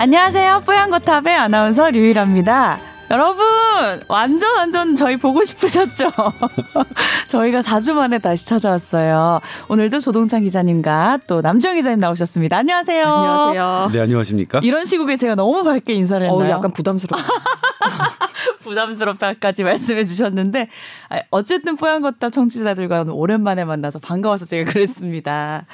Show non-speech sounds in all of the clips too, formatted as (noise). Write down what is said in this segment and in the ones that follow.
안녕하세요. 뽀얀거탑의 아나운서 류일합니다. 여러분, 완전 완전 저희 보고 싶으셨죠? (laughs) 저희가 4주 만에 다시 찾아왔어요. 오늘도 조동찬 기자님과 또 남주영 기자님 나오셨습니다. 안녕하세요. 안녕하세요. 네, 안녕하십니까? 이런 시국에 제가 너무 밝게 인사를 했나요? 어, 약간 부담스러워. (laughs) 부담스럽다까지 말씀해 주셨는데 어쨌든 뽀얀거탑 청취자들과 오랜만에 만나서 반가워서 제가 그랬습니다.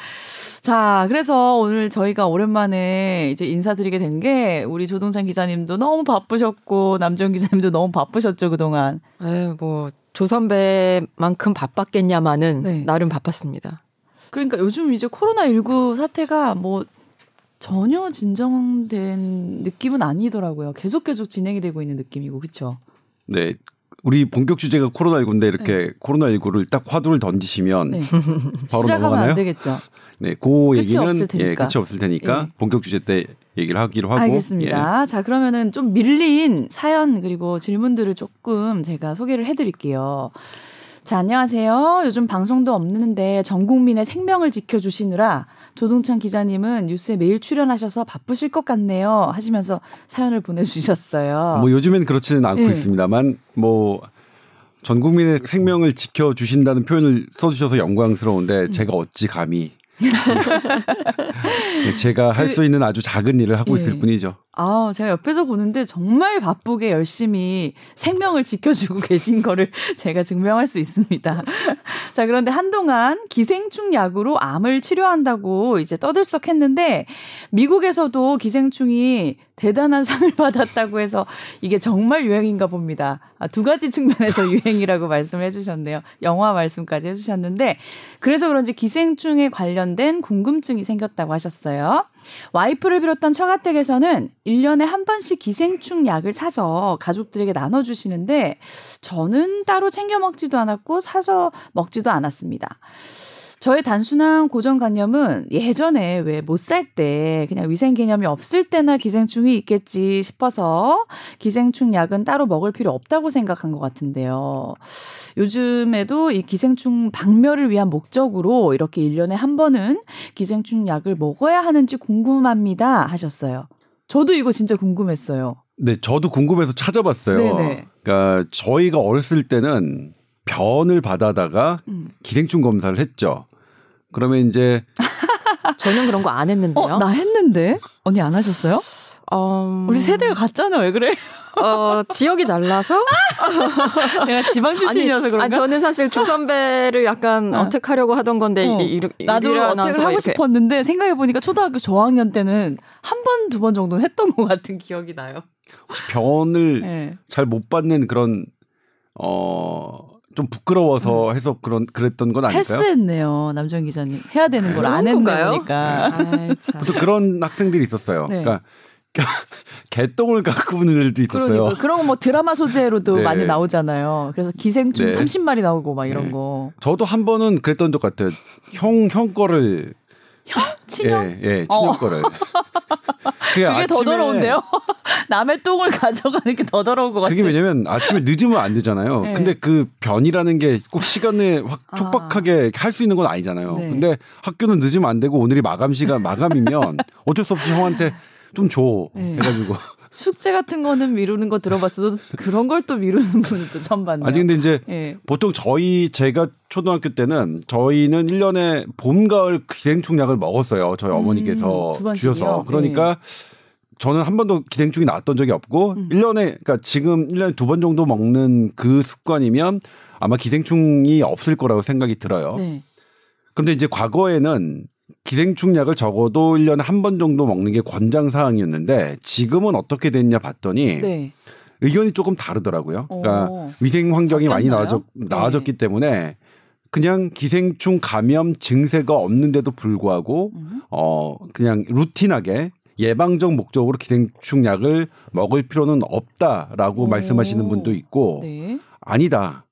자, 그래서 오늘 저희가 오랜만에 이제 인사드리게 된 게 우리 조동찬 기자님도 너무 바쁘셨고 남정 기자님도 너무 바쁘셨죠 그동안. 에, 뭐 조선배만큼 바빴겠냐마는 네. 나름 바빴습니다. 그러니까 요즘 이제 코로나 19 사태가 뭐 전혀 진정된 느낌은 아니더라고요. 계속 계속 진행이 되고 있는 느낌이고 그렇죠. 네. 우리 본격 주제가 코로나19인데 이렇게 네. 코로나19를 딱 화두를 던지시면 네. 바로 넘어가나요? 안 되겠죠. 네, 그 얘기는 없을 예, 끝이 없을 테니까 예. 본격 주제 때 얘기를 하기로 하고. 알겠습니다. 예. 자, 그러면은 좀 밀린 사연 그리고 질문들을 조금 제가 소개를 해드릴게요. 자, 안녕하세요. 요즘 방송도 없는데 전 국민의 생명을 지켜주시느라 조동찬 기자님은 뉴스에 매일 출연하셔서 바쁘실 것 같네요. 하시면서 사연을 보내주셨어요. 뭐 요즘엔 그렇지는 않고 네. 있습니다만 뭐 전 국민의 생명을 지켜주신다는 표현을 써주셔서 영광스러운데 음. 제가 어찌 감히 네, 제가 할수 그 있는 아주 작은 일을 하고 예. 있을 뿐이죠. 아, 제가 옆에서 보는데 정말 바쁘게 열심히 생명을 지켜주고 (laughs) 계신 거를 제가 증명할 수 있습니다. 자, 그런데 한동안 기생충 약으로 암을 치료한다고 이제 떠들썩 했는데 미국에서도 기생충이 대단한 상을 (laughs) 받았다고 해서 이게 정말 유행인가 봅니다. 아, 두 가지 측면에서 (laughs) 유행이라고 말씀을 해주셨네요. 영화 말씀까지 해 주셨는데 그래서 그런지 기생충에 관련된 궁금증이 생겼다고 하셨어요. 와이프를 비롯한 처가댁에서는 1년에 한 번씩 기생충 약을 사서 가족들에게 나눠주시는데 저는 따로 챙겨 먹지도 않았고 사서 먹지도 않았습니다. 저의 단순한 고정관념은 예전에 왜 못 살 때 그냥 위생 개념이 없을 때나 기생충이 있겠지 싶어서 기생충 약은 따로 먹을 필요 없다고 생각한 것 같은데요. 요즘에도 이 기생충 박멸을 위한 목적으로 이렇게 1년에 한 번은 기생충 약을 먹어야 하는지 궁금합니다 하셨어요. 저도 이거 진짜 궁금했어요. 네, 저도 궁금해서 찾아봤어요. 네네. 그러니까 저희가 어렸을 때는 변을 받아다가 음. 기생충 검사를 했죠. 그러면 이제 (laughs) 저는 그런 거 안 했는데요. 어, 나 했는데 언니 안 하셨어요? 음... 우리 세대가 같잖아. 왜 그래? 어, 지역이 달라서? (laughs) 내가 지방 출신이어서 그런가? 아니, 저는 사실 조선배를 약간 어. 어택하려고 하던 건데, 어. 이, 이, 나도 어택을 하고. 싶었는데, 생각해보니까 초등학교 저학년 때는 한 번, 두 번 정도는 했던 것 같은 기억이 나요. 혹시 변을 네. 잘못 받는 그런, 어, 좀 부끄러워서 음. 해서 그런 그랬던 건 아닐까요? 패스했네요, 남정 기자님. 해야 되는 걸 안 했는 거니까. 네. 보통 그런 학생들이 있었어요. 네. 그러니까 (laughs) 개똥을 갖고 오는 애들도 있었어요. 그러니까. 그런 거 뭐 드라마 소재로도 네. 많이 나오잖아요. 그래서 기생충 네. 30마리 나오고 막 이런 네. 거. 저도 한 번은 그랬던 적 같아요. 형, 형 거를 형? 친형? 예, 예 친형 어. 거를. (laughs) 그게, 그게 더 더러운데요? (laughs) 남의 똥을 가져가는 게 더 더러운 것 같아요. 그게 왜냐면 아침에 늦으면 안 되잖아요. 네. 근데 그 변이라는 게 꼭 시간에 확 아. 촉박하게 아. 할수 있는 건 아니잖아요. 네. 근데 학교는 늦으면 안 되고 오늘이 마감 시간 마감이면 어쩔 수 없이 형한테 좀 줘. 네. 해가지고. 숙제 같은 거는 미루는 거 들어봤어도 그런 걸 또 미루는 분도 처음 봤네요. 아니 근데 이제 네. 보통 저희 제가 초등학교 때는 저희는 1년에 봄 가을 기생충 약을 먹었어요. 저희 음, 어머니께서 주셔서. 그러니까 네. 저는 한 번도 기생충이 나왔던 적이 없고 음. 1년에 그러니까 지금 1년에 두 번 정도 먹는 그 습관이면 아마 기생충이 없을 거라고 생각이 들어요. 네. 그런데 이제 과거에는 기생충 약을 적어도 1년에 한 번 정도 먹는 게 권장 사항이었는데 지금은 어떻게 됐냐 봤더니 네. 의견이 조금 다르더라고요. 그러니까 오. 위생 환경이 많이 나아졌, 네. 나아졌기 네. 때문에 그냥 기생충 감염 증세가 없는데도 불구하고 음. 어 그냥 루틴하게 예방적 목적으로 기생충 약을 먹을 필요는 없다라고 오. 말씀하시는 분도 있고 네. 아니다.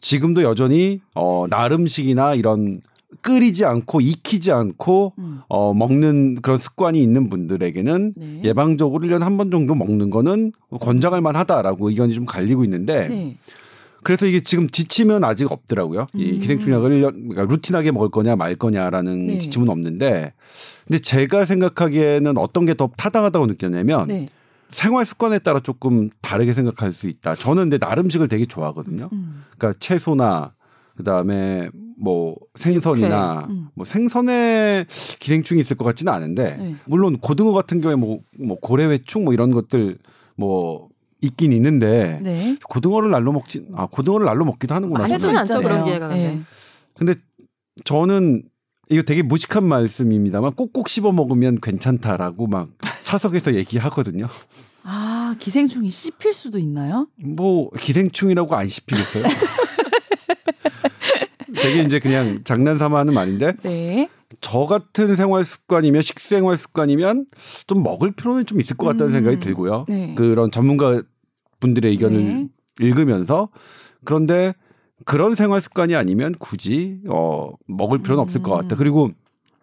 지금도 여전히 어 나름식이나 이런 끓이지 않고 익히지 않고 음. 어 먹는 그런 습관이 있는 분들에게는 네. 예방적으로 1년에 한 번 정도 먹는 거는 권장할 만하다라고 의견이 좀 갈리고 있는데 네. 그래서 이게 지금 지침은 아직 없더라고요. 이 음. 기생충약을 그러니까 루틴하게 먹을 거냐 말 거냐라는 네. 지침은 없는데, 근데 제가 생각하기에는 어떤 게 더 타당하다고 느꼈냐면 네. 생활 습관에 따라 조금 다르게 생각할 수 있다. 저는 근데 날 음식을 되게 좋아하거든요. 음. 그러니까 채소나 그다음에 뭐 생선이나. 음. 뭐 생선에 기생충이 있을 것 같지는 않은데 네. 물론 고등어 같은 경우에 뭐, 뭐 고래회충 뭐 이런 것들 뭐 있긴 있는데 네. 고등어를 날로 먹지 아 고등어를 날로 먹기도 하는구나. 저는. 하진 않죠, 그런 기회가 네. 근데 저는 이거 되게 무식한 말씀입니다만 꼭꼭 씹어 먹으면 괜찮다라고 막 사석에서 얘기하거든요. 아 기생충이 씹힐 수도 있나요? 뭐 기생충이라고 안 씹히겠어요? (laughs) 되게 이제 그냥 장난 삼아 하는 말인데 네. 저 같은 생활 습관이면 식생활 습관이면 좀 먹을 필요는 좀 있을 것 같다는 음. 생각이 들고요. 네. 그런 전문가 분들의 의견을 네. 읽으면서 그런데 그런 생활 습관이 아니면 굳이 어 먹을 필요는 없을 것 같다. 음. 그리고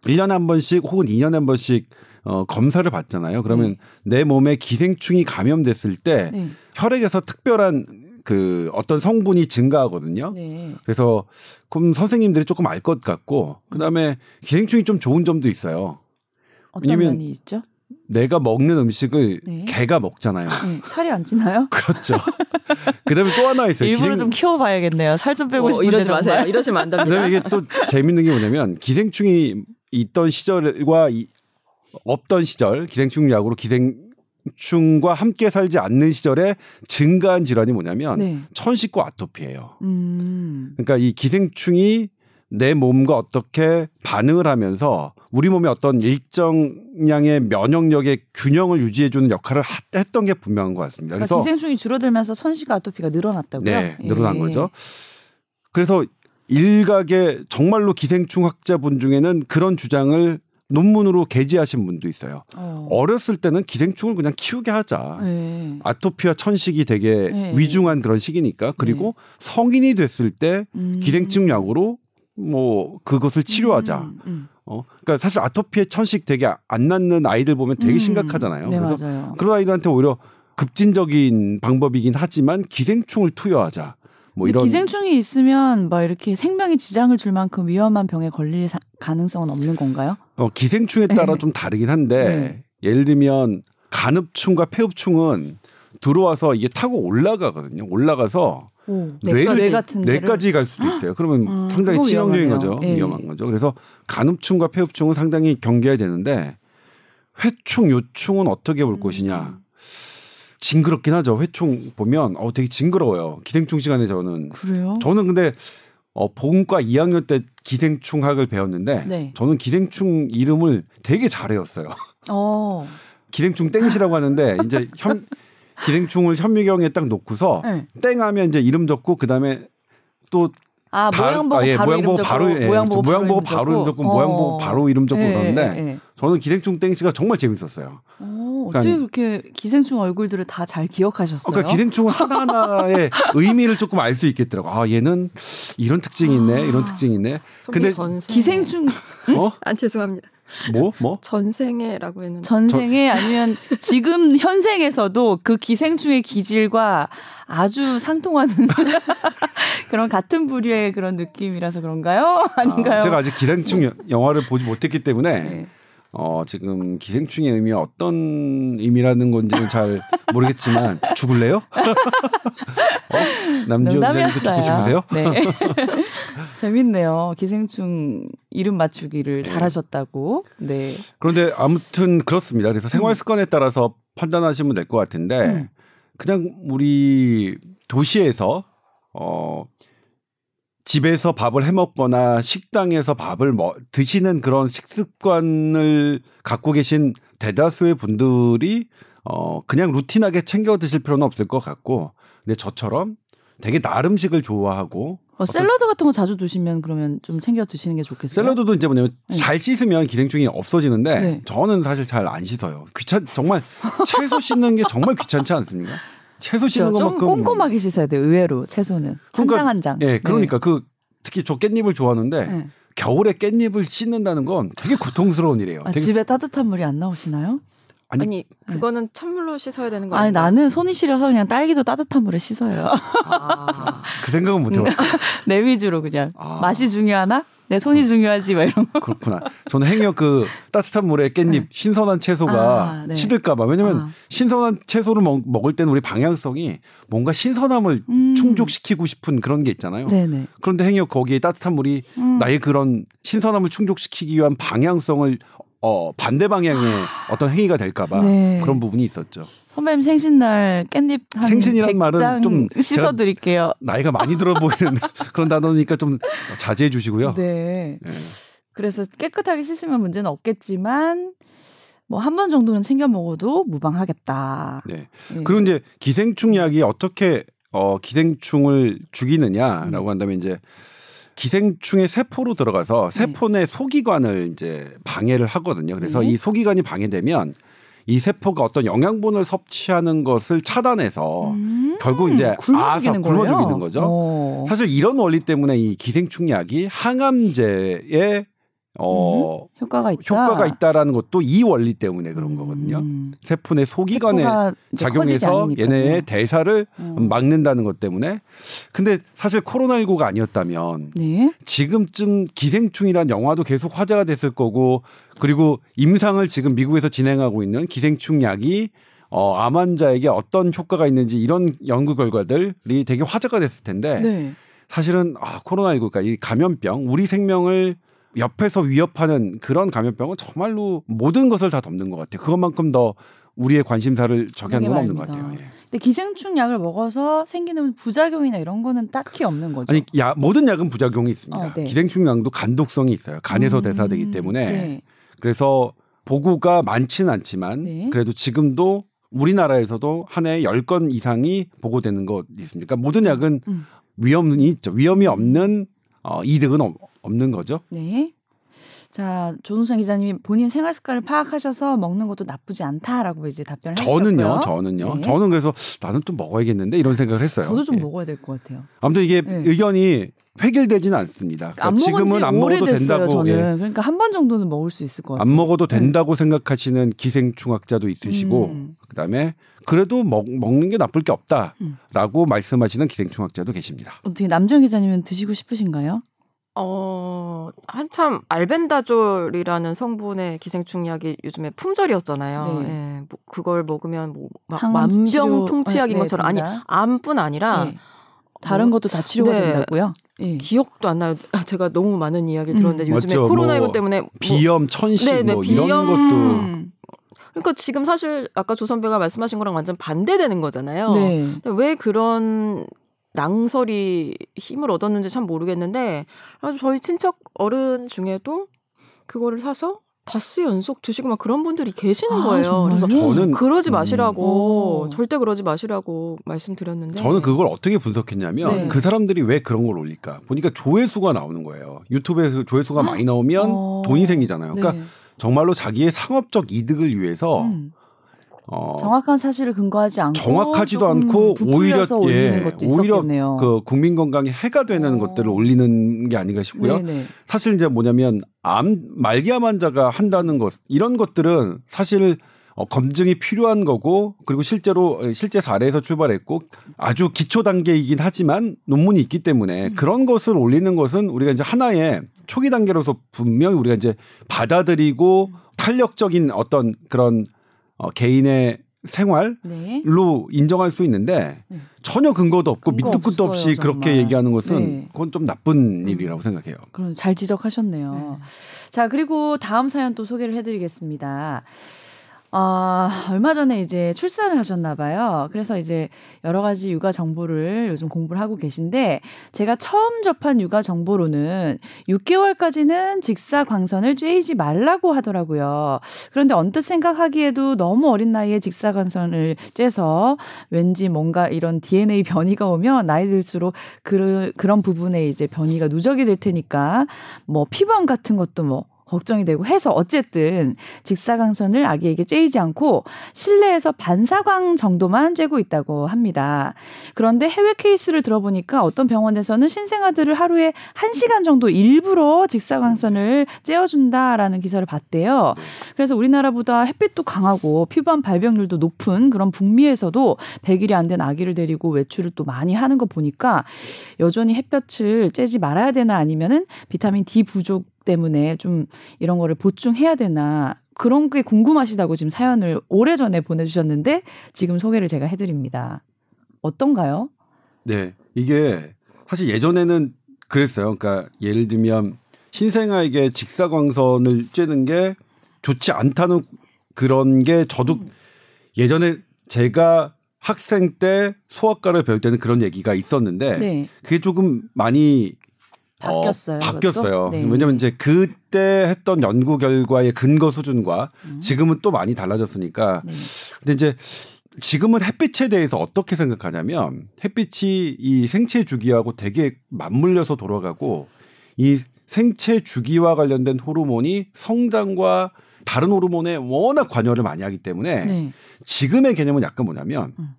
1년에 한 번씩 혹은 2년에 한 번씩 어 검사를 받잖아요. 그러면 내 몸에 기생충이 감염됐을 때 네. 혈액에서 특별한 그 어떤 성분이 증가하거든요. 네. 그래서 그럼 선생님들이 조금 알 것 같고 그다음에 기생충이 좀 좋은 점도 있어요. 어떤 왜냐면- 면이 있죠? 내가 먹는 음식을 네. 개가 먹잖아요. 네. 살이 안 찌나요? (laughs) 그렇죠. 그다음에 또 하나 있어요. 일부러 기생- 좀 키워봐야겠네요. 살 좀 빼고 어, 싶은데 이러지 정말. 마세요. 이러시면 안 (laughs) 됩니다. 그다음에 이게 또 재밌는 게 뭐냐면 기생충이 있던 시절과 이, 없던 시절 기생충 약으로 기생 충과 함께 살지 않는 시절에 증가한 질환이 뭐냐면 네. 천식과 아토피예요. 음. 그러니까 이 기생충이 내 몸과 어떻게 반응을 하면서 우리 몸에 어떤 일정량의 면역력의 균형을 유지해주는 역할을 하- 했던 게 분명한 것 같습니다. 그러니까 그래서 기생충이 줄어들면서 천식과 아토피가 늘어났다고요? 네, 늘어난 예. 거죠. 그래서 일각의 정말로 기생충 학자분 중에는 그런 주장을 논문으로 게재하신 분도 있어요. 어. 어렸을 때는 기생충을 그냥 키우게 하자. 네. 아토피와 천식이 되게 네. 위중한 그런 시기니까 그리고 성인이 됐을 때 음. 기생충 약으로 뭐 그것을 치료하자. 음, 음. 어, 그러니까 사실 아토피에 천식 되게 안 낫는 아이들 보면 되게 음. 심각하잖아요. 네, 그래서 맞아요. 그런 아이들한테 오히려 급진적인 방법이긴 하지만 기생충을 투여하자. 뭐 이런 기생충이 있으면 막 이렇게 생명에 지장을 줄 만큼 위험한 병에 걸릴 사- 가능성은 없는 건가요? 어, 기생충에 따라 네. 좀 다르긴 한데 네. 예를 들면 간흡충과 폐흡충은 들어와서 이게 타고 올라가거든요. 올라가서 오, 뇌를- 뇌 같은? 뇌까지 갈 수도 있어요. 그러면 음, 상당히 치명적인 위험하네요. 거죠. 예. 위험한 거죠. 그래서 간흡충과 폐흡충은 상당히 경계해야 되는데 회충, 요충은 어떻게 볼 음. 것이냐. 징그럽긴 하죠. 회충 보면 어 되게 징그러워요. 기생충 시간에 저는 그래요? 저는 근데 어 보험과 2학년 때 기생충학을 배웠는데 네. 저는 기생충 이름을 되게 잘 외웠어요. 어. (laughs) 기생충 땡시라고 하는데 이제 현 기생충을 현미경에 딱 놓고서 네. 땡하면 이제 이름 적고 그다음에 또 아 다- 모양 보고 아, 예, 바로 모양 이름 보고 바로 예, 모양 보고 모양 보고 바로 이름 적고. 모양 어. 보고 바로 이름 적고 예, 그러는데 예, 예. 저는 기생충 땡시가 정말 재밌었어요. 어, 그러니까- 어떻게 그렇게 기생충 얼굴들을 다 잘 기억하셨어요? 그러니까 기생충 하나하나의 (laughs) 의미를 조금 알 수 있겠더라고. 아 얘는 이런 특징이 있네, 이런 특징이 있네. 근데 전생 기생충 어? 아 죄송합니다. 뭐 뭐? 전생에라고 했는데 전생에 아니면 지금 현생에서도 그 기생충의 기질과 아주 상통하는 (laughs) 그런 같은 부류의 그런 느낌이라서 그런가요? (laughs) 아닌가요? 아, 제가 아직 기생충 여- 영화를 보지 못했기 때문에 네. 어, 지금 기생충의 의미가 어떤 의미라는 건지는 잘 모르겠지만 (laughs) 죽을래요? 어? 남지원 기자님도 죽고 싶으세요? 네. (laughs) 재밌네요. 기생충 이름 맞추기를 잘하셨다고. 네. 그런데 아무튼 그렇습니다. 그래서 생활 습관에 따라서 판단하시면 될 것 같은데 음. 그냥 우리 도시에서 어 집에서 밥을 해 먹거나 식당에서 밥을 뭐 드시는 그런 식습관을 갖고 계신 대다수의 분들이 어 그냥 루틴하게 챙겨 드실 필요는 없을 것 같고 근데 저처럼 되게 날 음식을 좋아하고 어, 샐러드 같은 거 자주 드시면 그러면 좀 챙겨 드시는 게 좋겠어요. 샐러드도 이제 뭐냐면 네. 잘 씻으면 기생충이 없어지는데 네. 저는 사실 잘 안 씻어요. 귀찮 정말 채소 씻는 게 정말 귀찮지 않습니까? 채소 씻는 그렇죠. 좀 것만큼 꼼꼼하게 씻어야 돼요. 의외로 채소는 한 그러니까- 장한 장. 예, 그러니까 그 특히 저 깻잎을 좋아하는데 네. 겨울에 깻잎을 씻는다는 건 되게 고통스러운 일이에요. 아, 되게 집에 따뜻한 물이 안 나오시나요? 아니, 아니 그거는 찬물로 씻어야 되는 거 아니 나는 손이 시려서 그냥 딸기도 따뜻한 물에 씻어요. 아. 그 생각은 못 해봤. (laughs) 내 위주로 그냥 아. 맛이 중요하나? 내 손이 중요하지 막 이런 거. 그렇구나. 저는 행여 그 따뜻한 물에 깻잎 네. 신선한 채소가 아, 네. 시들까봐 왜냐면 아. 신선한 채소를 먹, 먹을 때는 우리 방향성이 뭔가 신선함을 음. 충족시키고 싶은 그런 게 있잖아요. 네네. 그런데 행여 거기에 따뜻한 물이 음. 나의 그런 신선함을 충족시키기 위한 방향성을 어, 반대 방향의 어떤 행위가 될까봐 네. 그런 부분이 있었죠. 선배님 생신날 깻잎 한 생신이란 말은 좀 씻어드릴게요. 나이가 많이 들어 보이는 (laughs) 그런 단어니까 좀 자제해 주시고요. 네. 네. 그래서 깨끗하게 씻으면 문제는 없겠지만 뭐 한 번 정도는 챙겨 먹어도 무방하겠다. 네. 네. 그리고 이제 기생충 약이 어떻게 어, 기생충을 죽이느냐라고 음. 한다면 이제 기생충의 세포로 들어가서 네. 세포 내 소기관을 이제 방해를 하거든요. 그래서 네. 이 소기관이 방해되면 이 세포가 어떤 영양분을 섭취하는 것을 차단해서 음~ 결국 이제 아사 굶어 죽이는 거죠. 오. 어. 사실 이런 원리 때문에 이 기생충 약이 항암제의 어 음, 효과가 있다. 효과가 있다라는 것도 이 원리 때문에 그런 음. 거거든요. 세포 내 소기관에 작용해서 얘네의 대사를 음. 막는다는 것 때문에. 근데 사실 코로나19가 아니었다면 네? 지금쯤 기생충이란 영화도 계속 화제가 됐을 거고 그리고 임상을 지금 미국에서 진행하고 있는 기생충 약이 어, 암 환자에게 어떤 효과가 있는지 이런 연구 결과들이 되게 화제가 됐을 텐데 네. 사실은 아, 코로나19가 이 감염병 우리 생명을 옆에서 위협하는 그런 감염병은 정말로 모든 것을 다 덮는 것 같아요. 그것만큼 더 우리의 관심사를 저기 하는 건 없는 것 같아요. 예. 근데 기생충 약을 먹어서 생기는 부작용이나 이런 거는 딱히 없는 거죠. 아니, 야, 모든 약은 부작용이 있습니다. 어, 네. 기생충 약도 간독성이 있어요. 간에서 음, 대사되기 때문에. 네. 그래서 보고가 많지는 않지만 네. 그래도 지금도 우리나라에서도 한 해에 10건 이상이 보고되는 것 있습니까? 모든 약은 음. 위험이 있죠. 위험이 없는 어, 이득은 없 는 거죠. 네. 자, 조동찬 기자님이 본인 생활 습관을 파악하셔서 먹는 것도 나쁘지 않다라고 이제 답변을 저는요, 저는요. 네. 저는 그래서 나는 좀 먹어야겠는데 이런 생각을 했어요. 저도 좀 예. 먹어야 될 것 같아요. 아무튼 이게 네. 의견이 획일되지는 않습니다. 그러니까 안 지금은 안 먹어도 된다고. 저는. 예. 그러니까 한 번 정도는 먹을 수 있을 것 같아요. 안 먹어도 네. 된다고 네. 생각하시는 기생충학자도 있으시고 음. 그다음에 그래도 먹, 먹는 게 나쁠 게 없다라고 음. 말씀하시는 기생충학자도 계십니다. 어떻게 남정 기자님은 드시고 싶으신가요? 어, 한참 알벤다졸이라는 성분의 기생충 약이 요즘에 품절이었잖아요. 네. 예, 뭐 그걸 먹으면 뭐 만병통치약인 네, 것처럼 아니 암뿐 아니라 네. 다른 뭐, 것도 다 치료가 네. 된다고요? 예. 기억도 안 나요. 아, 제가 너무 많은 이야기 를 들었는데 음. 요즘에 코로나19 뭐 때문에 뭐, 비염, 천식 네, 네, 뭐 비염, 이런 것도 음. 그러니까 지금 사실 아까 조 선배가 말씀하신 거랑 완전 반대되는 거잖아요. 네. 왜 그런 낭설이 힘을 얻었는지 참 모르겠는데 저희 친척 어른 중에도 그거를 사서 다스 연속 드시고 막 그런 분들이 계시는 아, 거예요. 정말요? 그래서 저는 그러지 음. 마시라고 음. 절대 그러지 마시라고 말씀드렸는데 저는 그걸 어떻게 분석했냐면 네. 그 사람들이 왜 그런 걸 올릴까 보니까 조회수가 나오는 거예요. 유튜브에서 조회수가 많이 나오면 어. 돈이 생기잖아요. 그러니까 네. 정말로 자기의 상업적 이득을 위해서 음. 어, 정확한 사실을 근거하지 않고 정확하지도 않고 오히려 예, 오히려 그 국민 건강에 해가 되는 어. 것들을 올리는 게 아닌가 싶고요. 네네. 사실 이제 뭐냐면 암 말기암 환자가 한다는 것 이런 것들은 사실 어, 검증이 필요한 거고 그리고 실제로 실제 사례에서 출발했고 아주 기초 단계이긴 하지만 논문이 있기 때문에 음. 그런 것을 올리는 것은 우리가 이제 하나의 초기 단계로서 분명히 우리가 이제 받아들이고 탄력적인 어떤 그런 어, 개인의 생활로 네. 인정할 수 있는데 네. 전혀 근거도 없고 근거 밑도 끝도 없이 정말. 그렇게 얘기하는 것은 네. 그건 좀 나쁜 음. 일이라고 생각해요. 그럼 잘 지적하셨네요. 네. 자 그리고 다음 사연 또 소개를 해드리겠습니다. 어, 얼마 전에 이제 출산을 하셨나 봐요. 그래서 이제 여러 가지 육아 정보를 요즘 공부를 하고 계신데 제가 처음 접한 육아 정보로는 6개월까지는 직사광선을 쬐지 말라고 하더라고요. 그런데 언뜻 생각하기에도 너무 어린 나이에 직사광선을 쬐서 왠지 뭔가 이런 DNA 변이가 오면 나이 들수록 그, 그런 부분에 이제 변이가 누적이 될 테니까 뭐 피부암 같은 것도 뭐 걱정이 되고 해서 어쨌든 직사광선을 아기에게 쬐이지 않고 실내에서 반사광 정도만 쬐고 있다고 합니다. 그런데 해외 케이스를 들어보니까 어떤 병원에서는 신생아들을 하루에 1시간 정도 일부러 직사광선을 쬐어준다라는 기사를 봤대요. 그래서 우리나라보다 햇빛도 강하고 피부암 발병률도 높은 그런 북미에서도 100일이 안 된 아기를 데리고 외출을 또 많이 하는 거 보니까 여전히 햇볕을 쬐지 말아야 되나 아니면은 비타민 D 부족 때문에 좀 이런 거를 보충해야 되나 그런 게 궁금하시다고 지금 사연을 오래전에 보내주셨는데 지금 소개를 제가 해드립니다. 어떤가요? 네. 이게 사실 예전에는 그랬어요. 그러니까 예를 들면 신생아에게 직사광선을 쬐는 게 좋지 않다는 그런 게 저도 음. 예전에 제가 학생 때 소아과를 배울 때는 그런 얘기가 있었는데 네. 그게 조금 많이 바뀌었어요. 어, 바뀌었어요. 네. 왜냐면 이제 그때 했던 연구 결과의 근거 수준과 음. 지금은 또 많이 달라졌으니까. 네. 근데 이제 지금은 햇빛에 대해서 어떻게 생각하냐면 햇빛이 이 생체 주기하고 되게 맞물려서 돌아가고 이 생체 주기와 관련된 호르몬이 성장과 다른 호르몬에 워낙 관여를 많이 하기 때문에 네. 지금의 개념은 약간 뭐냐면 음.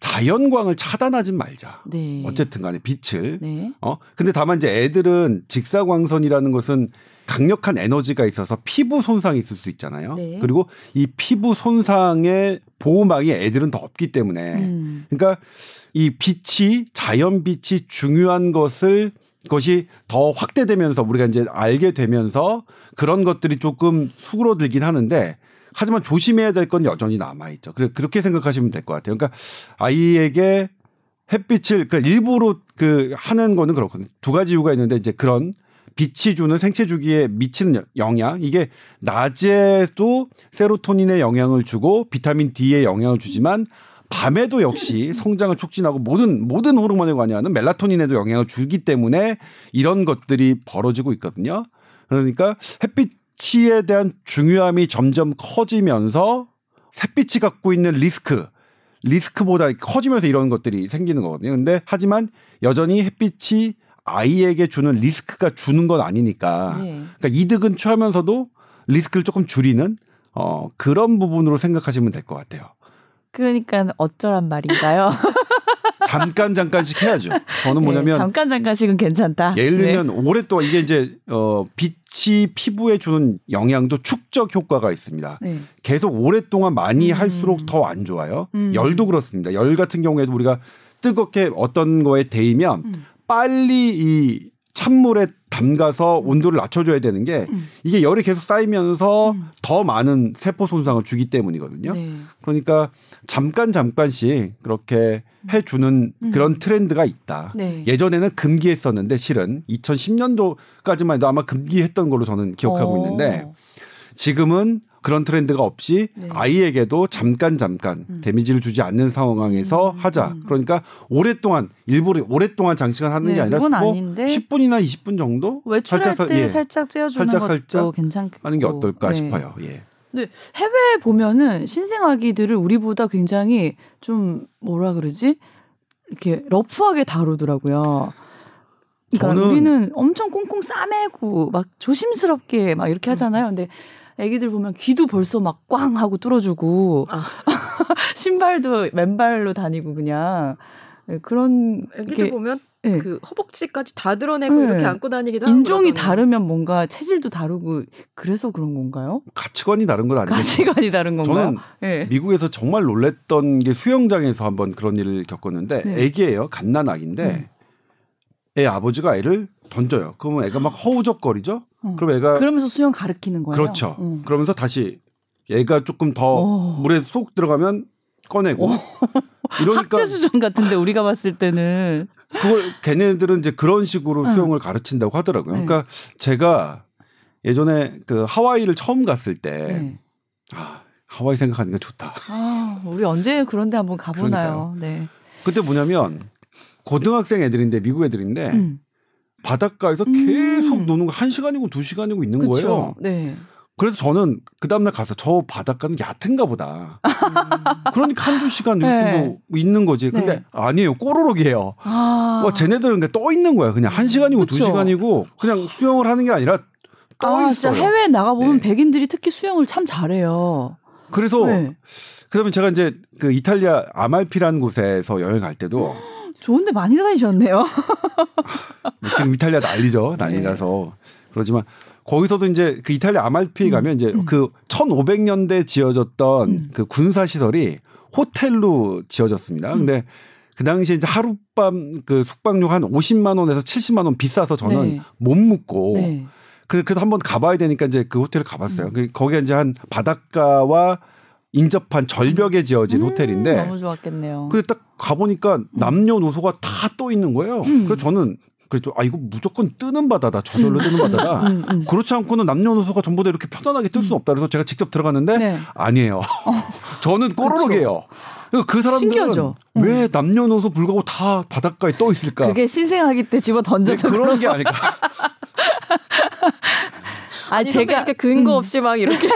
자연광을 차단하진 말자. 네. 어쨌든 간에 빛을. 네. 어? 근데 다만 이제 애들은 직사광선이라는 것은 강력한 에너지가 있어서 피부 손상이 있을 수 있잖아요. 네. 그리고 이 피부 손상의 보호막이 애들은 더 없기 때문에. 음. 그러니까 이 빛이 자연 빛이 중요한 것을 그것이 더 확대되면서 우리가 이제 알게 되면서 그런 것들이 조금 수그러들긴 하는데 하지만 조심해야 될 건 여전히 남아 있죠. 그래 그렇게 생각하시면 될 것 같아요. 그러니까 아이에게 햇빛을 그 일부러 그 하는 거는 그렇거든요. 두 가지 이유가 있는데 이제 그런 빛이 주는 생체 주기에 미치는 영향 이게 낮에도 세로토닌에 영향을 주고 비타민 D에 영향을 주지만 밤에도 역시 성장을 촉진하고 모든 모든 호르몬에 관여하는 멜라토닌에도 영향을 주기 때문에 이런 것들이 벌어지고 있거든요. 그러니까 햇빛 햇 빛에 대한 중요함이 점점 커지면서 햇빛이 갖고 있는 리스크, 리스크보다 커지면서 이런 것들이 생기는 거거든요. 근데 하지만 여전히 햇빛이 아이에게 주는 리스크가 주는 건 아니니까. 네. 그러니까 이득은 취하면서도 리스크를 조금 줄이는 어, 그런 부분으로 생각하시면 될 것 같아요. 그러니까 어쩌란 말인가요? 잠깐 잠깐씩 해야죠. 저는 네, 뭐냐면 네, 잠깐 잠깐씩은 괜찮다. 예를 들면 네. 오랫동안 이게 이제 어 빛이 피부에 주는 영향도 축적 효과가 있습니다. 네. 계속 오랫동안 많이 음. 할수록 더 안 좋아요. 음. 열도 그렇습니다. 열 같은 경우에도 우리가 뜨겁게 어떤 거에 데이면 음. 빨리 이 찬물에 담가서 음. 온도를 낮춰줘야 되는 게 음. 이게 열이 계속 쌓이면서 음. 더 많은 세포 손상을 주기 때문이거든요. 네. 그러니까 잠깐 잠깐씩 그렇게 해주는 음. 그런 트렌드가 있다. 네. 예전에는 금기했었는데 실은 2010년도까지만 해도 아마 금기했던 걸로 저는 기억하고 오. 있는데 지금은 그런 트렌드가 없이 네. 아이에게도 잠깐 잠깐 음. 데미지를 주지 않는 상황에서 음. 하자. 음. 그러니까 오랫동안 일부러 오랫동안 장시간 하는 네, 게 아니라 뭐 아닌데. 10분이나 20분 정도 외출할 살짝, 때 예. 살짝 쬐어주는 살짝, 살짝 괜찮겠고 하는 게 어떨까 네. 싶어요. 예. 네, 해외에 보면은 신생 아기들을 우리보다 굉장히 좀 뭐라 그러지? 이렇게 러프하게 다루더라고요. 그러니까 우리는 엄청 꽁꽁 싸매고 막 조심스럽게 막 이렇게 하잖아요. 근데 애기들 보면 귀도 벌써 막 꽝 하고 뚫어주고 아. (laughs) 신발도 맨발로 다니고 그냥 네, 그런 애기들 보면 네. 그 허벅지까지 다 드러내고 네. 이렇게 안고 다니기도 인종이 다르면 뭔가 체질도 다르고 그래서 그런 건가요? 가치관이 다른 건 아니에요. 가치관이 다른 건가요? 저는 네. 미국에서 정말 놀랬던 게 수영장에서 한번 그런 일을 겪었는데 네. 애기예요. 갓난 아기인데 음. 애 아버지가 애를 던져요. 그러면 애가 막 허우적거리죠. 어. 그럼 애가 그러면서 수영 가르키는 거예요. 그렇죠. 어. 그러면서 다시 애가 조금 더 오. 어. 물에 쏙 들어가면 꺼내고 어. 이러니까 학대 수준 같은데 우리가 봤을 때는 그걸 걔네들은 이제 그런 식으로 수영을 가르친다고 하더라고요. 네. 그러니까 제가 예전에 그 하와이를 처음 갔을 때 네. 아, 하와이 생각하니까 좋다. 아, 우리 언제 그런데 한번 가보나요? 네. 그때 뭐냐면 고등학생 애들인데 미국 애들인데 음. 바닷가에서 음. 계속 노는 거한 시간이고 두 시간이고 있는 그쵸? 거예요. 네. 그래서 저는 그 다음날 가서 저 바닷가는 얕은가 보다. 음. 그러니까 한두 시간 이렇게 네. 뭐 있는 거지. 근데 네. 아니에요. 꼬르륵이에요. 아. 와, 쟤네들은 떠 있는 거야. 그냥 한 시간이고 그쵸? 두 시간이고 그냥 수영을 하는 게 아니라 떠 아, 있어요. 해외 나가 보면 네. 백인들이 특히 수영을 참 잘해요. 그래서 네. 그다음에 제가 이제 그 이탈리아 아말피라는 곳에서 여행 갈 때도 (gasps) 좋은데 많이 다니셨네요. (laughs) 뭐 지금 이탈리아 난리죠. (laughs) 난리라서 네. 그러지만 거기서도 이제 그 이탈리아 아말피에 음. 가면 이제 음. 그 1500년대 지어졌던 음. 그 군사 시설이 호텔로 지어졌습니다. 음. 근데 그 당시에 이제 하룻밤 그 숙박료 한 50만 원에서 70만 원 비싸서 저는 네. 못 묵고 네. 그래도 한번 가봐야 되니까 이제 그 호텔을 가봤어요. 음. 거기에 이제 한 바닷가와 인접한 절벽에 지어진 음, 호텔인데 너무 좋았겠네요. 근데 딱 가보니까 남녀노소가 다 떠 있는 거예요. 음. 그래서 저는 그랬죠. 아 이거 무조건 뜨는 바다다. 저절로 뜨는 바다다. 음, 음. 그렇지 않고는 남녀노소가 전부 다 이렇게 편안하게 뜰 수는 없다. 그래서 제가 직접 들어갔는데 네. 아니에요. 어. (laughs) 저는 꼬르륵이에요. 그 사람들은 신기하죠. 왜 남녀노소 불구하고 다 바닷가에 떠 있을까? 그게 신생아기 때 집어 던져서 네, 그런 게 아닐까? (laughs) 아 제가 이렇게 근거 음. 없이 막 이렇게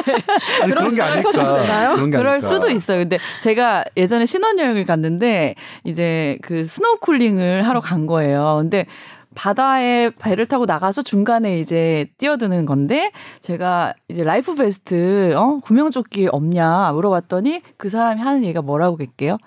아니, 그런 게 아닐까? 그런 게 그럴 아닐까? 수도 있어요. 근데 제가 예전에 신혼여행을 갔는데 이제 그 스노클링을 하러 간 거예요. 근데 바다에 배를 타고 나가서 중간에 이제 뛰어드는 건데 제가 이제 life vest 어 구명조끼 없냐 물어봤더니 그 사람이 하는 얘기가 뭐라고 할게요.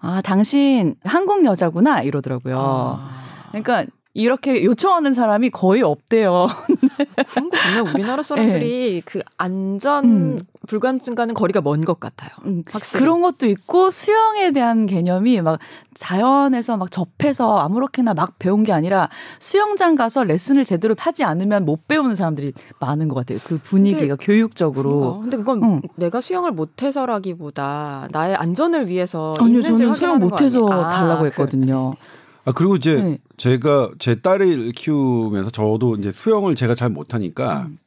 아 당신 한국 여자구나 이러더라고요. 아. 그러니까 이렇게 요청하는 사람이 거의 없대요. (laughs) 그런 거 보면 우리나라 사람들이 네. 그 안전 음. 불감증과는 거리가 먼 것 같아요. 음. 확실히. 그런 것도 있고 수영에 대한 개념이 막 자연에서 막 접해서 아무렇게나 막 배운 게 아니라 수영장 가서 레슨을 제대로 하지 않으면 못 배우는 사람들이 많은 것 같아요. 그 분위기가 근데, 교육적으로. 그러니까. 근데 그건 응. 내가 수영을 못해서라기보다 나의 안전을 위해서 아니요, 저는 수영 못해서 달라고 아, 했거든요. 그. 아 그리고 이제 네. 제가 제 딸을 키우면서 저도 이제 수영을 제가 잘 못하니까 음.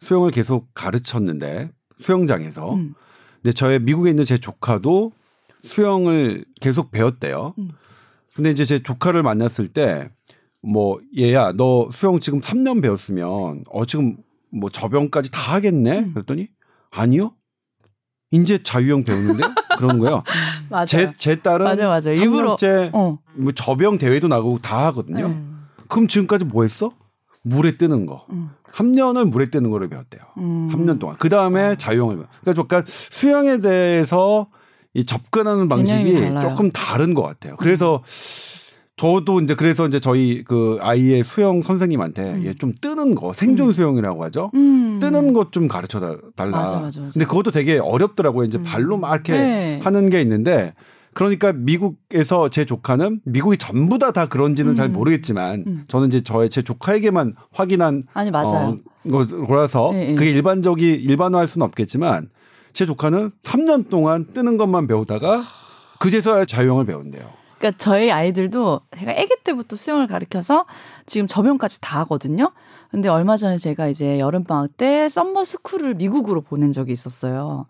수영을 계속 가르쳤는데 수영장에서 음. 근데 저의 미국에 있는 제 조카도 수영을 계속 배웠대요. 음. 근데 이제 제 조카를 만났을 때 뭐 얘야 너 수영 지금 3년 배웠으면 어 지금 뭐 저병까지 다 하겠네. 음. 그랬더니 아니요. 이제 자유형 배우는데 그러는 거예요. (laughs) 맞아요. 제, 제 딸은 맞아, 맞아. 일부러 어. 뭐 저병 대회도 나가고 다 하거든요. 음. 그럼 지금까지 뭐 했어? 물에 뜨는 거. 음. 3년을 물에 뜨는 거를 배웠대요. 음. 3년 동안. 그 다음에 어. 자유형을 배워. 그러니까 약간 수영에 대해서 이 접근하는 방식이 조금 다른 것 같아요. 그래서 음. 저도 이제 그래서 이제 저희 그 아이의 수영 선생님한테 음. 얘좀 뜨는 거 생존 음. 수영이라고 하죠. 음. 뜨는 것 좀 가르쳐 달라. 맞아, 맞아, 맞아. 근데 그것도 되게 어렵더라고요. 이제 음. 발로 막 이렇게 네. 하는 게 있는데 그러니까 미국에서 제 조카는 미국이 전부 다 다 그런지는 잘 음. 모르겠지만 음. 저는 이제 저의 제 조카에게만 확인한 아니 맞아요. 어, 거라서 네, 그게 일반적이 일반화할 수는 없겠지만 제 조카는 3년 동안 뜨는 것만 배우다가 그제서야 자유형을 배운대요. 그러니까 저희 아이들도 제가 아기 때부터 수영을 가르쳐서 지금 저병까지 다 하거든요. 근데 얼마 전에 제가 이제 여름방학 때 summer school을 미국으로 보낸 적이 있었어요.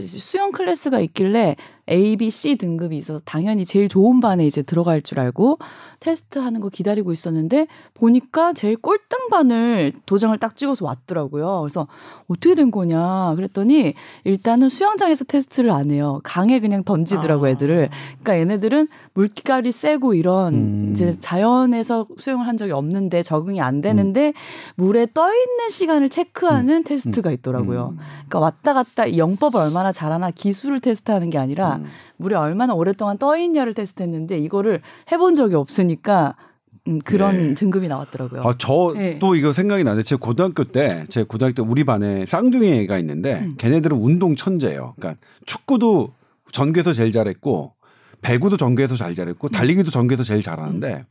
수영 클래스가 있길래 A, B, C 등급이 있어서 당연히 제일 좋은 반에 이제 들어갈 줄 알고 테스트 하는 거 기다리고 있었는데 보니까 제일 꼴등 반을 도장을 딱 찍어서 왔더라고요. 그래서 어떻게 된 거냐 그랬더니 일단은 수영장에서 테스트를 안 해요. 강에 그냥 던지더라고 아. 애들을. 그러니까 얘네들은 물결이 세고 이런 음. 이제 자연에서 수영을 한 적이 없는데 적응이 안 되는데 음. 물에 떠 있는 시간을 체크하는 음. 테스트가 음. 있더라고요. 음. 그러니까 왔다 갔다 영법을 얼마나 잘하나 기술을 테스트하는 게 아니라 음. 물에 얼마나 오랫동안 떠 있냐를 테스트했는데 이거를 해본 적이 없으니까 음, 그런 네. 등급이 나왔더라고요. 아, 저또 네. 이거 생각이 나는데 제 고등학교 때, 제 고등학교 때 우리 반에 쌍둥이 애가 있는데 음. 걔네들은 운동 천재예요. 그러니까 축구도 전교에서 제일 잘했고 배구도 전교에서 잘 잘했고 달리기도 전교에서 제일 잘하는데 음.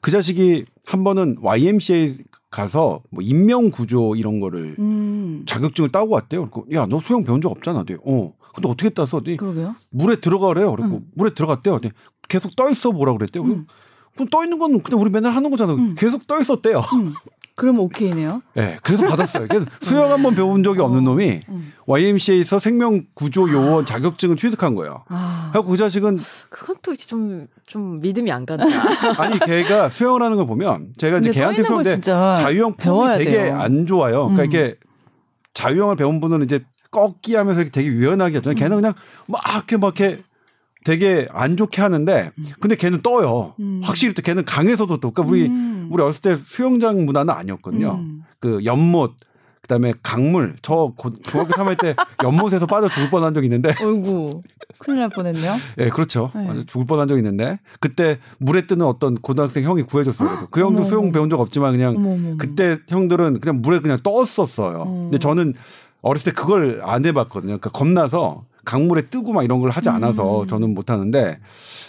그 자식이 한 번은 YMCA 가서 뭐 인명 구조 이런 거를 음. 자격증을 따고 왔대요. 그리고 야 너 수영 배운 적 없잖아. 네. 어. 근데 어떻게 땄어? 네. 그러게요. 물에 들어가래요. 그리고 음. 물에 들어갔대요. 네. 계속 떠 있어 보라 그랬대요. 음. 그럼 떠 있는 건 그냥 우리 맨날 하는 거잖아. 음. 계속 떠 있었대요. 음. 그럼 오케이네요. 네, 그래서 받았어요. 그래서 수영 한번 배운 적이 없는 어, 놈이 음. YMCA에서 생명 구조 요원 자격증을 취득한 거예요. 아. 그래서 그 자식은 그건 또 좀좀 좀 믿음이 안 간다. (laughs) 아니 걔가 수영을 하는 걸 보면 제가 이제 걔한테 수영때 자유형 폼이 되게 돼요. 안 좋아요. 그러니까 음. 이게 자유형을 배운 분은 이제 꺾기 하면서 되게 유연하게 하잖아요. 걔는 음. 그냥 막 이렇게 막 이렇게 되게 안 좋게 하는데 음. 근데 걔는 떠요. 음. 확실히 또 걔는 강에서도 또 그러니까 우리 음. 우리 어렸을 때 수영장 문화는 아니었거든요. 음. 그 연못 그다음에 강물 저 중학교 3학년 때 (laughs) 연못에서 빠져 죽을 뻔한 적 있는데 어이구 큰일 날 뻔했네요. (laughs) 예, 네, 그렇죠. 네. 죽을 뻔한 적 있는데 그때 물에 뜨는 어떤 고등학생 형이 구해줬어요. (gasps) 그 형도 수영 배운 적 없지만 그냥 어머머머. 그때 형들은 그냥 물에 그냥 떴었어요. 음. 근데 저는 어렸을 때 그걸 안 해봤거든요. 그러니까 겁나서 강물에 뜨고 막 이런 걸 하지 않아서 음. 저는 못 하는데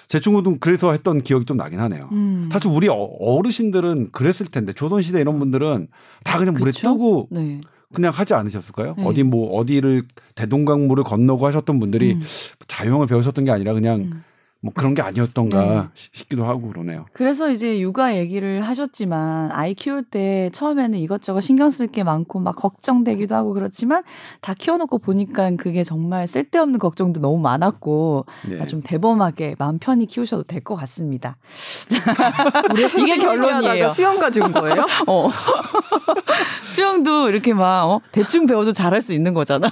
제 친구도 그래서 했던 기억이 좀 나긴 하네요. 음. 사실 우리 어, 어르신들은 그랬을 텐데 조선 시대 이런 분들은 다 그냥 물에 그쵸? 뜨고 네. 그냥 하지 않으셨을까요? 네. 어디 뭐 어디를 대동강물을 건너고 하셨던 분들이 음. 자유형을 배우셨던 게 아니라 그냥 음. 뭐 그런 게 아니었던가 네. 싶기도 하고 그러네요. 그래서 이제 육아 얘기를 하셨지만 아이 키울 때 처음에는 이것저것 신경 쓸 게 많고 막 걱정되기도 하고 그렇지만 다 키워놓고 보니까 그게 정말 쓸데없는 걱정도 너무 많았고 네. 좀 대범하게 마음 편히 키우셔도 될 것 같습니다. (laughs) 이게 결론이에요. 수영 가지고 온 거예요? (laughs) 어. 수영도 이렇게 막 어? 대충 배워도 잘할 수 있는 거잖아.